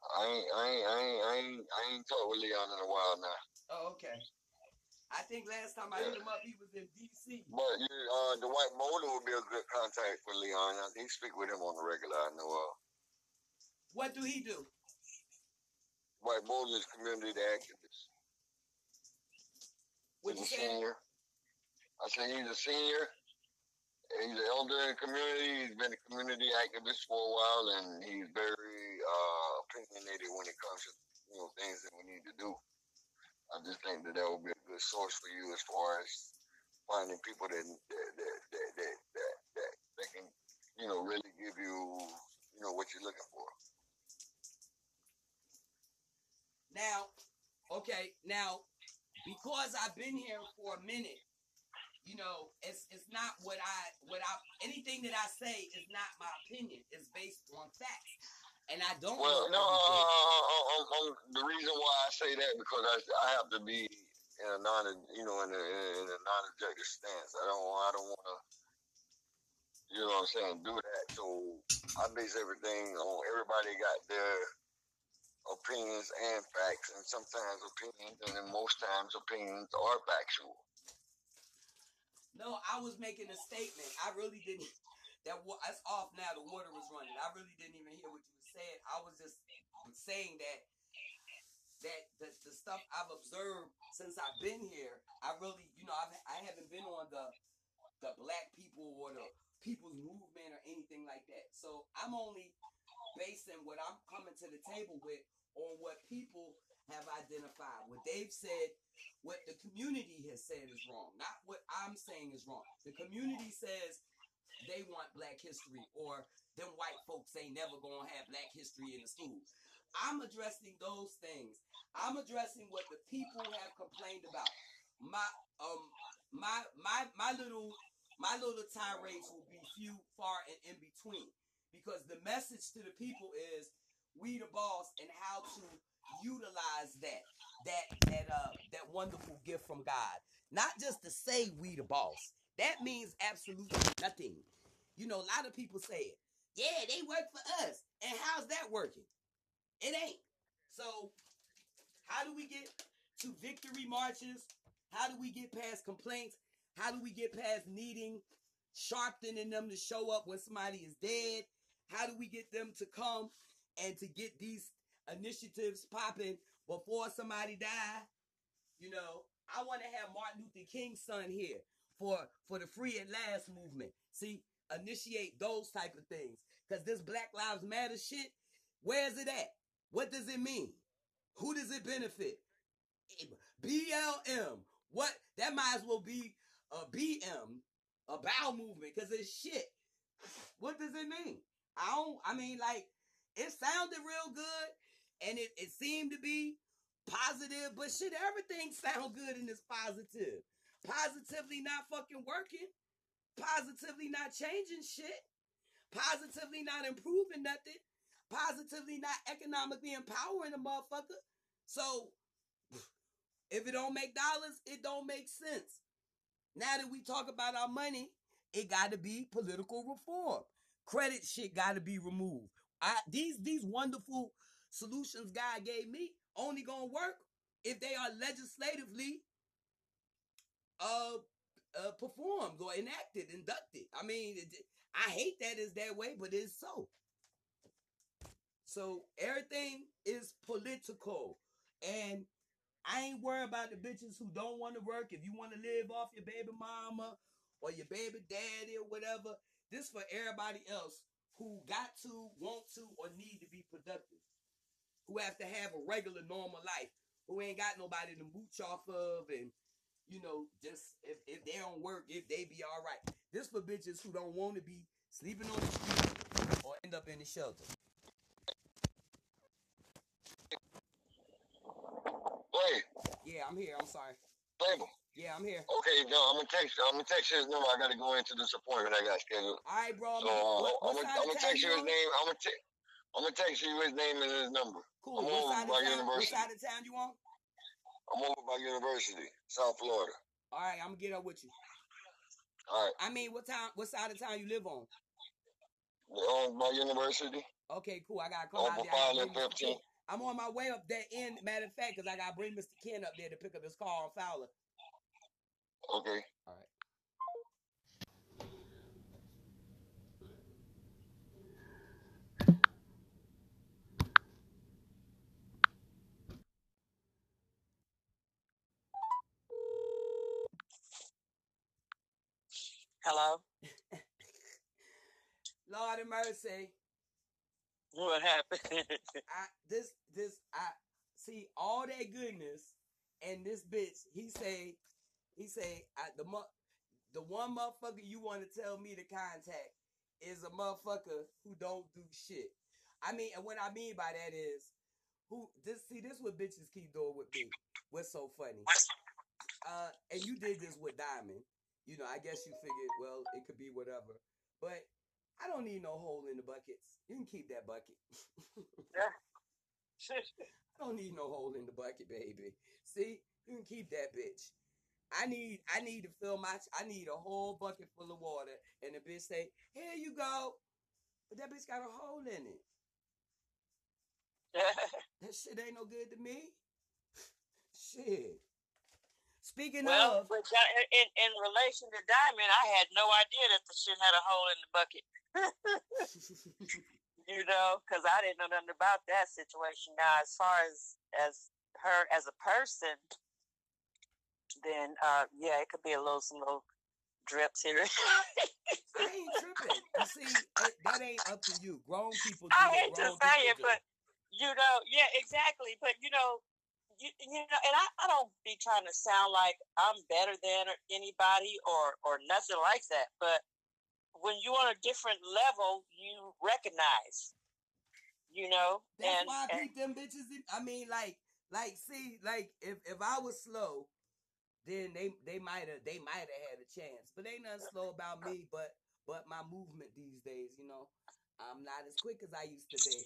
I ain't, I ain't, I ain't, I ain't, I ain't talked with Leon in a while now. Oh, okay. I think last time I hit him up, he was in D.C. But you, uh, Dwight Bolden would be a good contact for Leon. I he speak with him on the regular. I know. Uh, What do he do? Dwight Bolden is community activist. What he's you a senior. I say he's a senior. He's an elder in the community. He's been a community activist for a while, and he's very uh, opinionated when it comes to you know things that we need to do. I just think that that would be a good source for you as far as finding people that that that that that, that, that, that can you know really give you you know what you're looking for. Now, okay, now because I've been here for a minute, you know, it's it's not what I what I anything that I say is not my opinion. It's based on facts, and I don't. Well, no, uh, uh, uh, the reason why I say that because I, I have to be in a non, you know, in a, in a non-objective stance. I don't, I don't want to, you know, what I'm saying, do that. So I base everything on everybody got their opinions and facts, and sometimes opinions, and then most times opinions are factual. No, I was making a statement. I really didn't. That it's off now. The water was running. I really didn't even hear what you were saying. I was just saying that that the, the stuff I've observed since I've been here. I really, you know, I've, I haven't been on the the black people or the people's movement or anything like that. So I'm only basing what I'm coming to the table with on what people have identified, what they've said, what the community has said is wrong, not what I'm saying is wrong. The community says they want black history or them white folks ain't never gonna have black history in the schools. I'm addressing those things. I'm addressing what the people have complained about. My um my my my little my little tirades will be few, far, and in between. Because the message to the people is we the boss and how to utilize that that that uh that wonderful gift from God. Not just to say we the boss. That means absolutely nothing. You know, a lot of people say it. Yeah, they work for us. And how's that working? It ain't. So, how do we get to victory marches? How do we get past complaints? How do we get past needing sharpening them to show up when somebody is dead? How do we get them to come and to get these initiatives popping before somebody die? You know, I want to have Martin Luther King's son here for for the free at last movement. See, initiate those type of things because this Black Lives Matter shit. Where's it at? What does it mean? Who does it benefit? BLM. What? That might as well be a BM, a bowel movement, because it's shit. What does it mean? I don't. I mean, like it sounded real good, and it it seemed to be positive, but shit, everything sound good and it's positive. Positively not fucking working. Positively not changing shit. Positively not improving nothing. Positively not economically empowering a motherfucker. So [SIGHS] if it don't make dollars, it don't make sense. Now that we talk about our money, it got to be political reform. Credit shit got to be removed. I, these these wonderful solutions God gave me only gonna work if they are legislatively uh, uh performed or enacted, inducted. I mean, I hate that it's that way, but it's so. So everything is political, and I ain't worried about the bitches who don't want to work. If you want to live off your baby mama or your baby daddy or whatever, this for everybody else who got to, want to, or need to be productive. Who have to have a regular, normal life. Who ain't got nobody to mooch off of and, you know, just if, if they don't work, if they be all right. This for bitches who don't want to be sleeping on the street or end up in the shelter. Wait, Yeah, I'm here. I'm sorry. Fable. Yeah, I'm here. Okay, no, I'm gonna text. I'm gonna text you his number. I gotta go into this appointment I got scheduled. All right, bro. So uh, What- I'm, gonna, I'm gonna text you his name. I'm gonna te- I'm gonna text you his name and his number. Cool. I'm What over side by town? What side of town you on? I'm over by University, South Florida. All right, I'm gonna get up with you. All right, I mean, what time? What side of town you live on? on by University. Okay, cool. I gotta come Over out there. I gotta five and bring Mr. Ken. fifteen. I'm on my way up that end. Matter of fact, because I gotta bring Mr. Ken up there to pick up his car on Fowler. Okay. Hello. [LAUGHS] Lord of mercy. What happened? [LAUGHS] I this this I see all that goodness and this bitch. He say he say I, the the one motherfucker you want to tell me to contact is a motherfucker who don't do shit. I mean, and what I mean by that is who this see this what bitches keep doing with me. What's so funny? Uh, and you did this with Diamond. You know, I guess you figured, well, it could be whatever. But I don't need no hole in the buckets. You can keep that bucket. [LAUGHS] [LAUGHS] I don't need no hole in the bucket, baby. See, you can keep that bitch. I need, I need to fill my, I need a whole bucket full of water, and the bitch say, "Here you go," but that bitch got a hole in it. [LAUGHS] that shit ain't no good to me. Shit. Speaking well, of, in in relation to Diamond, I had no idea that the shit had a hole in the bucket. [LAUGHS] you know, because I didn't know nothing about that situation. Now, as far as as her as a person, then uh, yeah, it could be a little some little drips here. I ain't tripping. You see, it, that ain't up to you. Grown people do I hate to say it, but you know, yeah, exactly. But you know, you, you know, and I, I don't be trying to sound like I'm better than or anybody or or nothing like that. But when you're on a different level, you recognize, you know, That's and, why I and peep them bitches. In, I mean, like, like, see, like, if if I was slow, then they they might have they might have had a chance. But ain't nothing slow about me, but but my movement these days, you know, I'm not as quick as I used to be.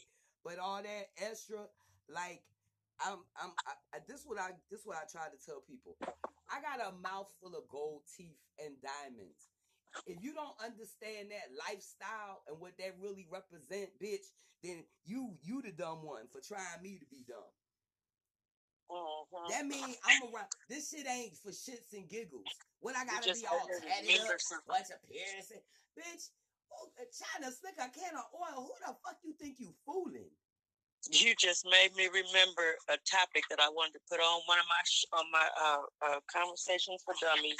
But all that extra, like, I'm I'm I, this what I this what I try to tell people. I got a mouthful of gold teeth and diamonds. If you don't understand that lifestyle and what that really represent, bitch, then you you the dumb one for trying me to be dumb. Mhm. That mean I'm around. This shit ain't for shits and giggles. What I gotta be all tatted up, bunch of piercing, bitch. Who, uh, China slick a can of oil. Who the fuck you think you fooling? You just made me remember a topic that I wanted to put on one of my sh- on my uh, uh, conversations for dummies.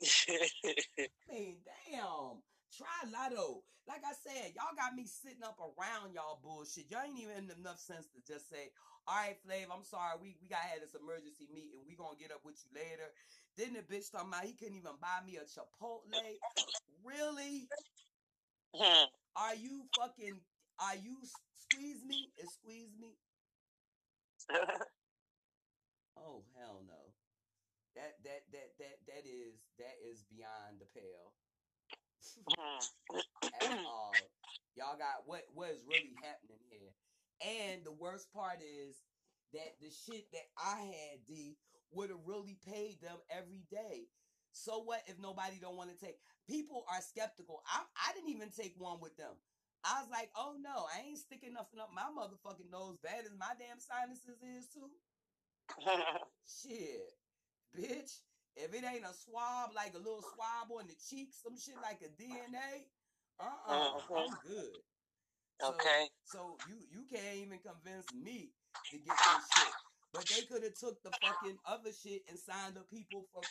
[LAUGHS] I mean, damn. Try Lotto. Like I said, y'all got me sitting up around y'all bullshit. Y'all ain't even enough sense to just say, all right, Flav, I'm sorry. We we gotta have this emergency meeting. We gonna get up with you later. Then the bitch talking about he couldn't even buy me a Chipotle. Really? [LAUGHS] Are you fucking are you squeeze me? Is squeeze me? [LAUGHS] Oh hell no. That that that that that is that is beyond the pale. Hmm. At [COUGHS] all. Y'all got what what is really happening here. And the worst part is that the shit that I had D would have really paid them every day. So what if nobody don't want to take? People are skeptical. I I didn't even take one with them. I was like, oh no, I ain't sticking nothing up my motherfucking nose That is my damn sinuses is too. [LAUGHS] shit, bitch. If it ain't a swab, like a little swab on the cheek, some shit like a DNA, uh-uh, uh-huh. I'm good. So, Okay. So you you can't even convince me to get this shit. But they could have took the fucking other shit and signed up people for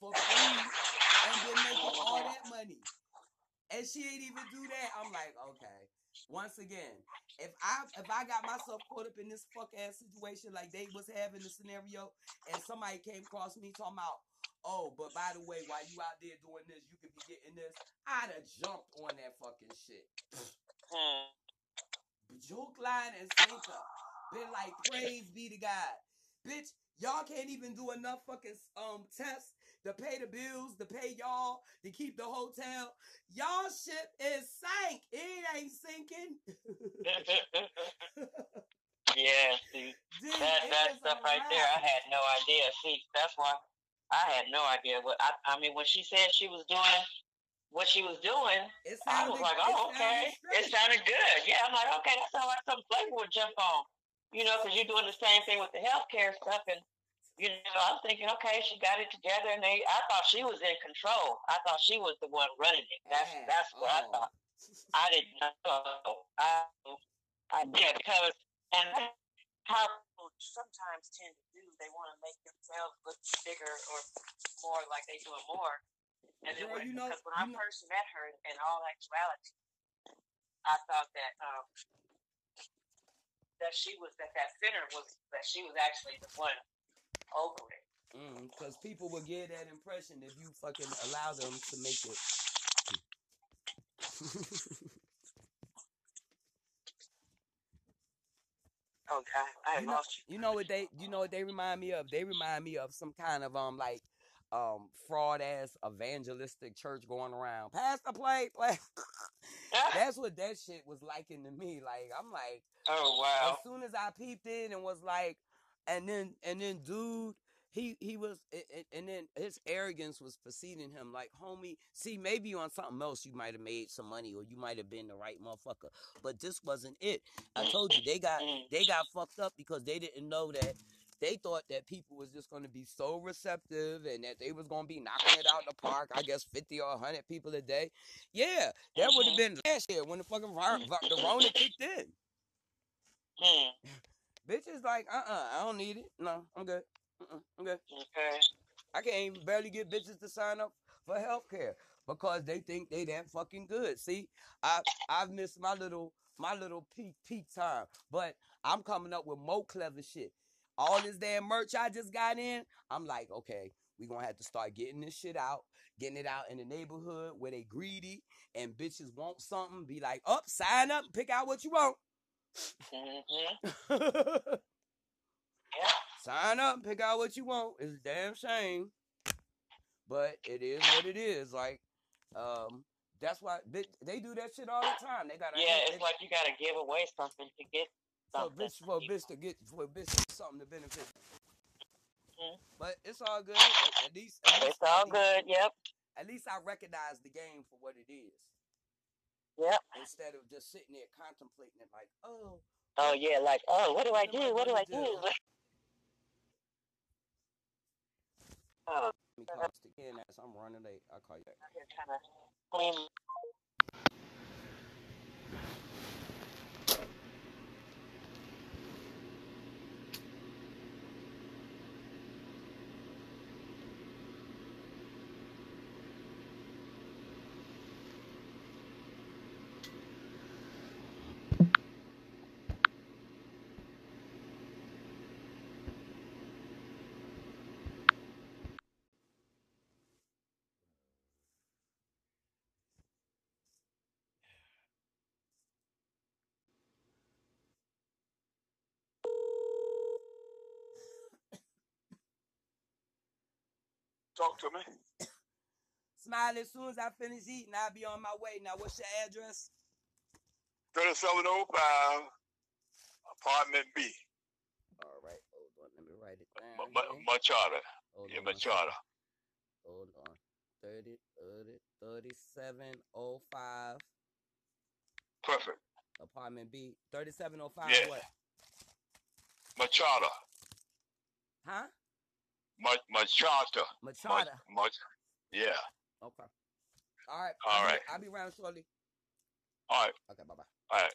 for free and been making all that money. And she ain't even do that. I'm like, okay. Once again, if I if I got myself caught up in this fuck ass situation like they was having the scenario, and somebody came across me talking about, oh, but by the way, while you out there doing this, you could be getting this. I'd have jumped on that fucking shit. Joke line and sinker. Been like, praise be to God. Bitch, y'all can't even do enough fucking um tests to pay the bills, to pay y'all, to keep the hotel. Y'all ship is sank. It ain't sinking. [LAUGHS] yeah, see, [LAUGHS] that that stuff right there, I had no idea. See, that's why I had no idea what I. I mean, when she said she was doing what she was doing, I was sounded- like, it oh, okay, sounded it sounded good. Yeah, I'm like, okay, that sounds like something Flavor would jump on. You know, because you're doing the same thing with the healthcare stuff, and you know, I was thinking, okay, she got it together, and they. I thought she was in control. I thought she was the one running it. That's that's what I thought. I didn't know. I I did because and how people sometimes tend to do. They want to make themselves look bigger or more like they doing more. And Girl, when, you know- because when I first met her, in all actuality, I thought that um that she was that that center was that she was actually the one over it. Because people will get that impression if you fucking allow them to make it. [LAUGHS] Okay, I you know, you know what they you know what they remind me of? They remind me of some kind of um like um fraud ass evangelistic church going around. Pass the plate, play. [LAUGHS] [LAUGHS] That's what that shit was liking to me. Like I'm like, Oh wow. as soon as I peeped in and was like, and then and then dude, he he was a- a- and then his arrogance was preceding him. Like homie, see maybe on something else you might have made some money or you might have been the right motherfucker, but this wasn't it. I told you they got mm. they got fucked up because they didn't know that. They thought that people was just gonna be so receptive and that they was gonna be knocking it out in the park. I guess fifty or hundred people a day. Yeah, that would have mm-hmm. been last year when the fucking the Rona kicked in. Mm. Bitches like, uh uh I don't need it. No, I'm good. Uh-uh, I'm good. Okay. I can't even barely get bitches to sign up for health care because they think they that fucking good. See, I I've missed my little my little peak peak time, but I'm coming up with more clever shit. All this damn merch I just got in, I'm like, okay, we gonna have to start getting this shit out, getting it out in the neighborhood where they greedy and bitches want something. Be like, up, sign up, and pick out what you want. Mm-hmm. [LAUGHS] Sign up, pick out what you want. It's a damn shame, but it is what it is. Like, um, that's why they, they do that shit all the time. They got Yeah, it's like you gotta give away something to get for something. bitch for bitch to get for bitch to something to benefit. Mhm. But it's all good. At, at least, at least It's all at least- good. Yep. At least I recognize the game for what it is. Yep. Instead of just sitting there contemplating it, like, oh, Oh yeah, like oh, what do I What am I do? What do I do? Oh, let me call this again as I'm running late. I'll call you back. I'm here trying to clean. Talk to me. Smiley, as soon as I finish eating, I'll be on my way. Now, what's your address? 3705, apartment B. All right, hold on. Let me write it down. M- M- Machada. Hold Yeah, on one Machada. Hold on. 30, 30, 3705, Perfect. apartment B. 3705 Yeah. what? Machada. Huh? Ma- Machada. Machada. Mach- Mach- yeah. Okay. All right. All I'll be- right. I'll be around shortly. All right. Okay, bye-bye. All right.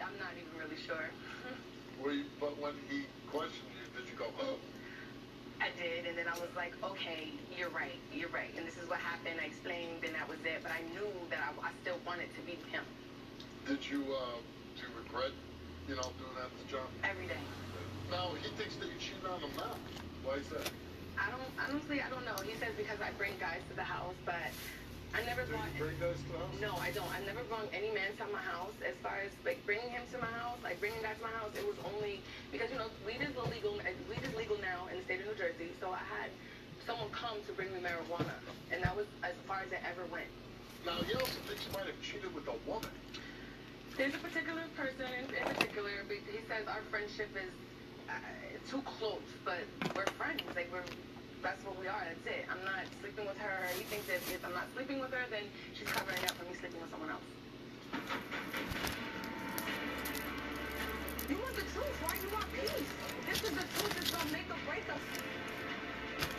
I'm not even really sure. [LAUGHS] Were you, but when he questioned you, did you go, home? I did, and then I was like, okay, you're right, you're right, and this is what happened. I explained, and that was it. But I knew that I, I still wanted to be with him Did you, uh, do you regret, you know, doing that to John? every day. No, he thinks that you cheated on him now. Why is that? I don't honestly, I don't know. He says because I bring guys to the house, but I never brought. you bring the house? No, I don't. I never brought any man to my house. As far as like bringing him to my house, like bringing guys to my house, it was only because you know weed is illegal. Weed is legal now in the state of New Jersey. So I had someone come to bring me marijuana, and that was as far as it ever went. Now, he also thinks you might have cheated with a woman. There's a particular person in, in particular. but He says our friendship is uh, too close, but we're friends. Like we're. That's what we are. That's it. I'm not sleeping with her. He thinks that if I'm not sleeping with her, then she's covering up for me sleeping with someone else. You want the truth? right? you want peace? This is the truth that's gonna make or break us.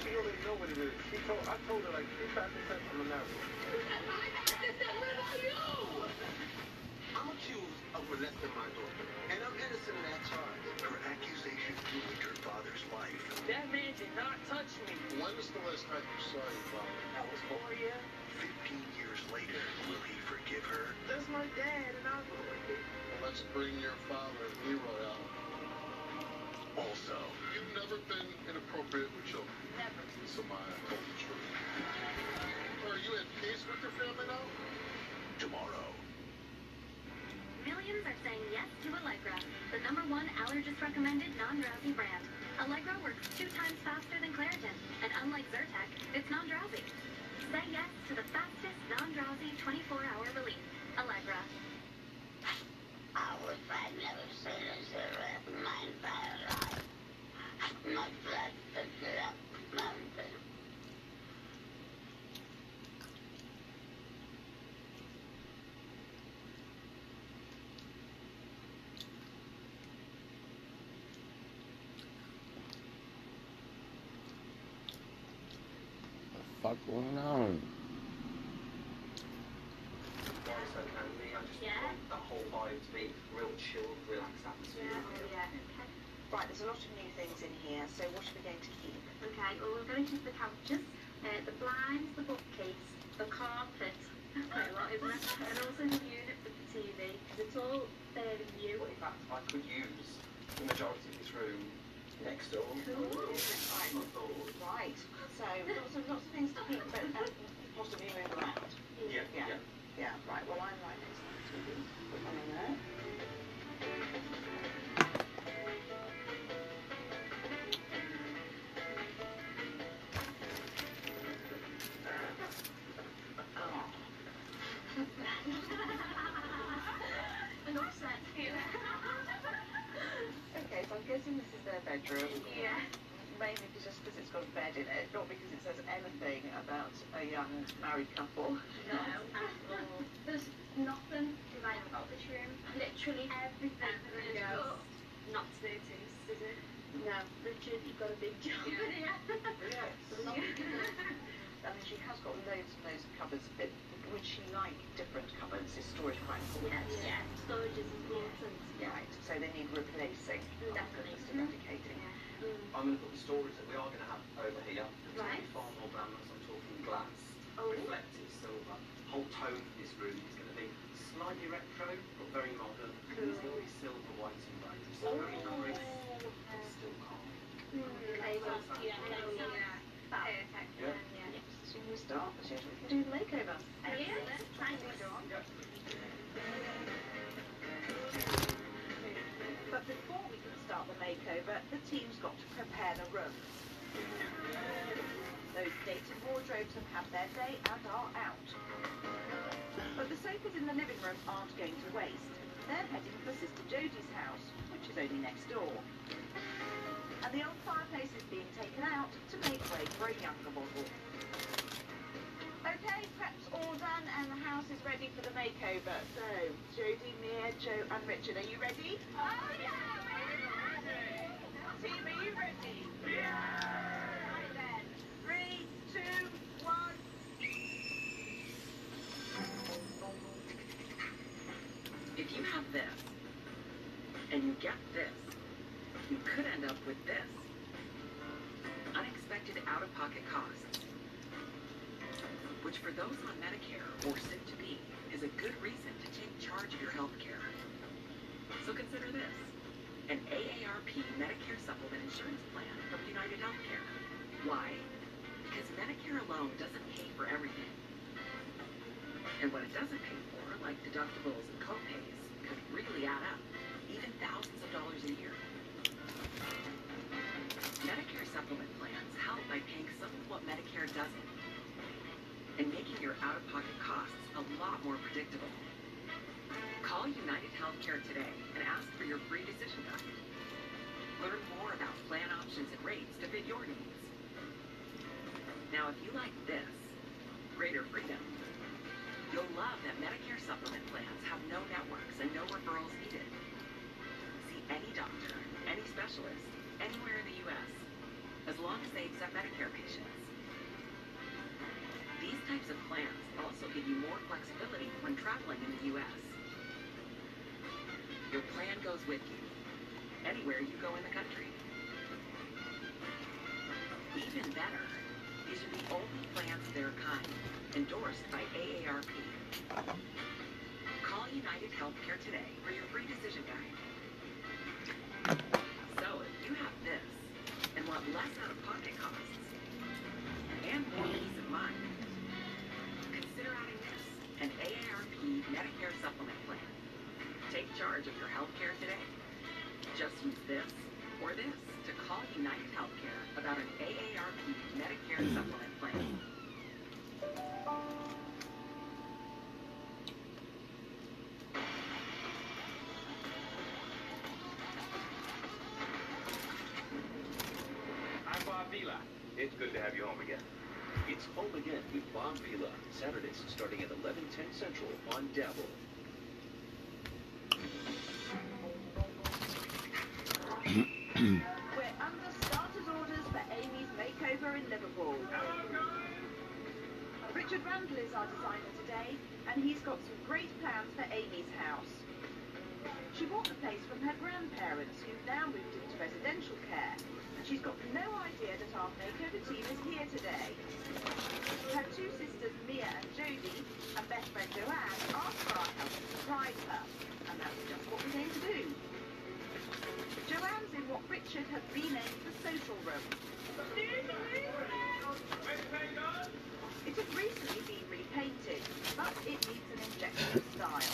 She already know what it is. She told, I told her like three times times from the natural. I'm accused of molesting my daughter, That man did not touch me. When was the last time you saw your father? That was four years. Fifteen years later, will he forgive her? That's my dad, and I was like, Well, let's bring your father, Leroy, out. Also, You've never been inappropriate with children. never. So Maya told the truth. Are you at peace with your family now? tomorrow. Millions are saying yes to Allegra, the number one allergist-recommended non-drowsy brand. Allegra works two times faster than Claritin, and unlike Zyrtec, it's non-drowsy. Say yes to the fastest non-drowsy 24-hour relief. Allegra. I wish I'd never seen a in my entire life. My blood fuck going on? Yes, okay. Me, I just Yeah. want the whole vibe to be real chill, relaxed atmosphere. Right, there's a lot of new things in here, so what are we going to keep? Okay, well, we're going to keep the couches, uh, the blinds, the bookcase, the carpet, quite a lot, isn't it? And also the unit for the TV, because it's all fairly new. Well, in fact, I could use the majority of this room next door. Right. So lots of lots of things to keep, but um, possibly move around. Yeah, Yeah. yeah. Right. Well, I'm right next to. In there. Bedroom. Yeah. Mainly because just because it's got a bed in it, not because it says anything about a young married couple. No. There's nothing right about this room. Literally everything is just not to notice, is it? No, Richard, you've got a big job. Yeah. [LAUGHS] yeah. I mean, she has got loads and loads of cupboards, but would she like different cupboards? Is storage quite important? Yeah, storage is important. Right, so they need replacing. Definitely. Just eradicating. I'm going to put the storage that we are going to have over here. It's going to Right. be far more glamorous. I'm talking glass, Oh. reflective silver. Whole tone of this room is going to be slightly retro, but very modern. And it's going to be silver, white, and grey. So very nice, but still calm. Okay, well, Yeah, perfect. Yeah. Yeah. Should we start? We do the makeover? Yes, thank you. But the makeover, the team's got to prepare the room. Those dated wardrobes have had their day and are out. But the sofas in the living room aren't going to waste. They're heading for Sister Jodie's house, which is only next door. And the old fireplace is being taken out to make way for a younger model. Okay, prep's all done and the house is ready for the makeover. So, Jodie, Mia, Joe and Richard, are you ready? Oh, yeah, Team, are you ready? Yeah! Right then. Three, two, one. If you have this, and you get this, you could end up with this. Unexpected out-of-pocket costs. Which for those on Medicare or soon to be, is a good reason to take charge of your health care. So consider this. An AARP Medicare Supplement Insurance Plan from United Healthcare. Why? Because Medicare alone doesn't pay for everything. And what it doesn't pay for, like deductibles and copays, could really add up, even thousands of dollars a year. Medicare supplement plans help by paying some of what Medicare doesn't and making your out-of-pocket costs a lot more predictable. Call United Healthcare today and ask for your free decision guide. Learn more about plan options and rates to fit your needs. Now, if you like this, greater freedom, you'll love that Medicare supplement plans have no networks and no referrals needed. See any doctor, any specialist, anywhere in the U.S., as long as they accept Medicare patients. These types of plans also give you more flexibility when traveling in the U.S. Your plan goes with you, anywhere you go in the country. Even better, these are the only plans of their kind endorsed by AARP. Call United Healthcare today for your free decision guide. So if you have this and want less out-of-pocket costs and more peace of mind, consider adding this, an AARP Medicare supplement charge of your health care today. Just use this or this to call United Healthcare about an AARP Medicare mm. supplement plan. Mm. I'm Bob Vila. It's good to have you home again. It's home again with Bob Vila. Saturdays starting at 11:10 Central on Dabl. Richard Randall is our designer today, and he's got some great plans for Amy's house. She bought the place from her grandparents, who've now moved into residential care, and she's got no idea that our makeover team is here today. Her two sisters, Mia and Jodie, and best friend Joanne, asked for our help to surprise her, and that's just what we're going to do. Joanne's in what Richard had renamed the social room. It has recently been repainted, but it needs an injection of style.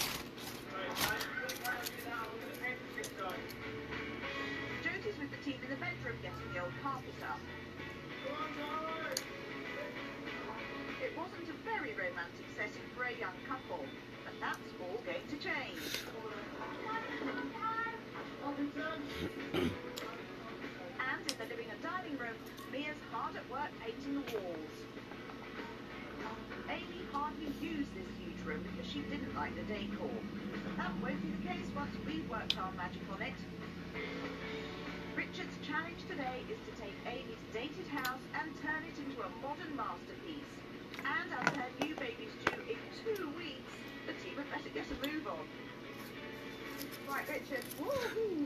Jodie's with the team in the bedroom getting the old carpet up. It wasn't a very romantic setting for a young hardly used this huge room because she didn't like the decor. That won't be the case once we've worked our magic on it. Richard's challenge today is to take Amy's dated house and turn it into a modern masterpiece. And as her new baby's due in two weeks, the team had better get a move on. Right, Richard. Woohoo!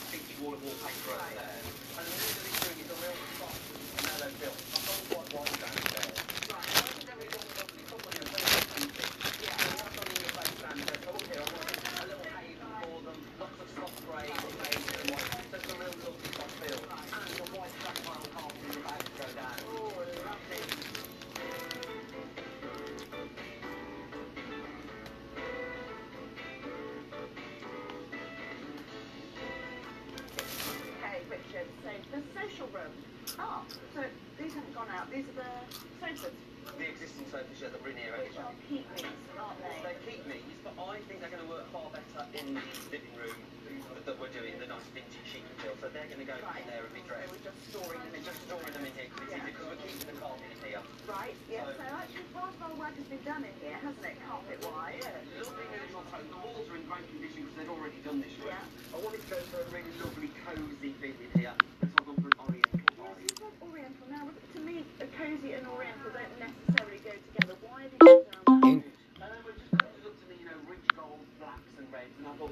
wall to wall paint growth there. And really, really doing is a real response to how they built. I've done quite a while ago.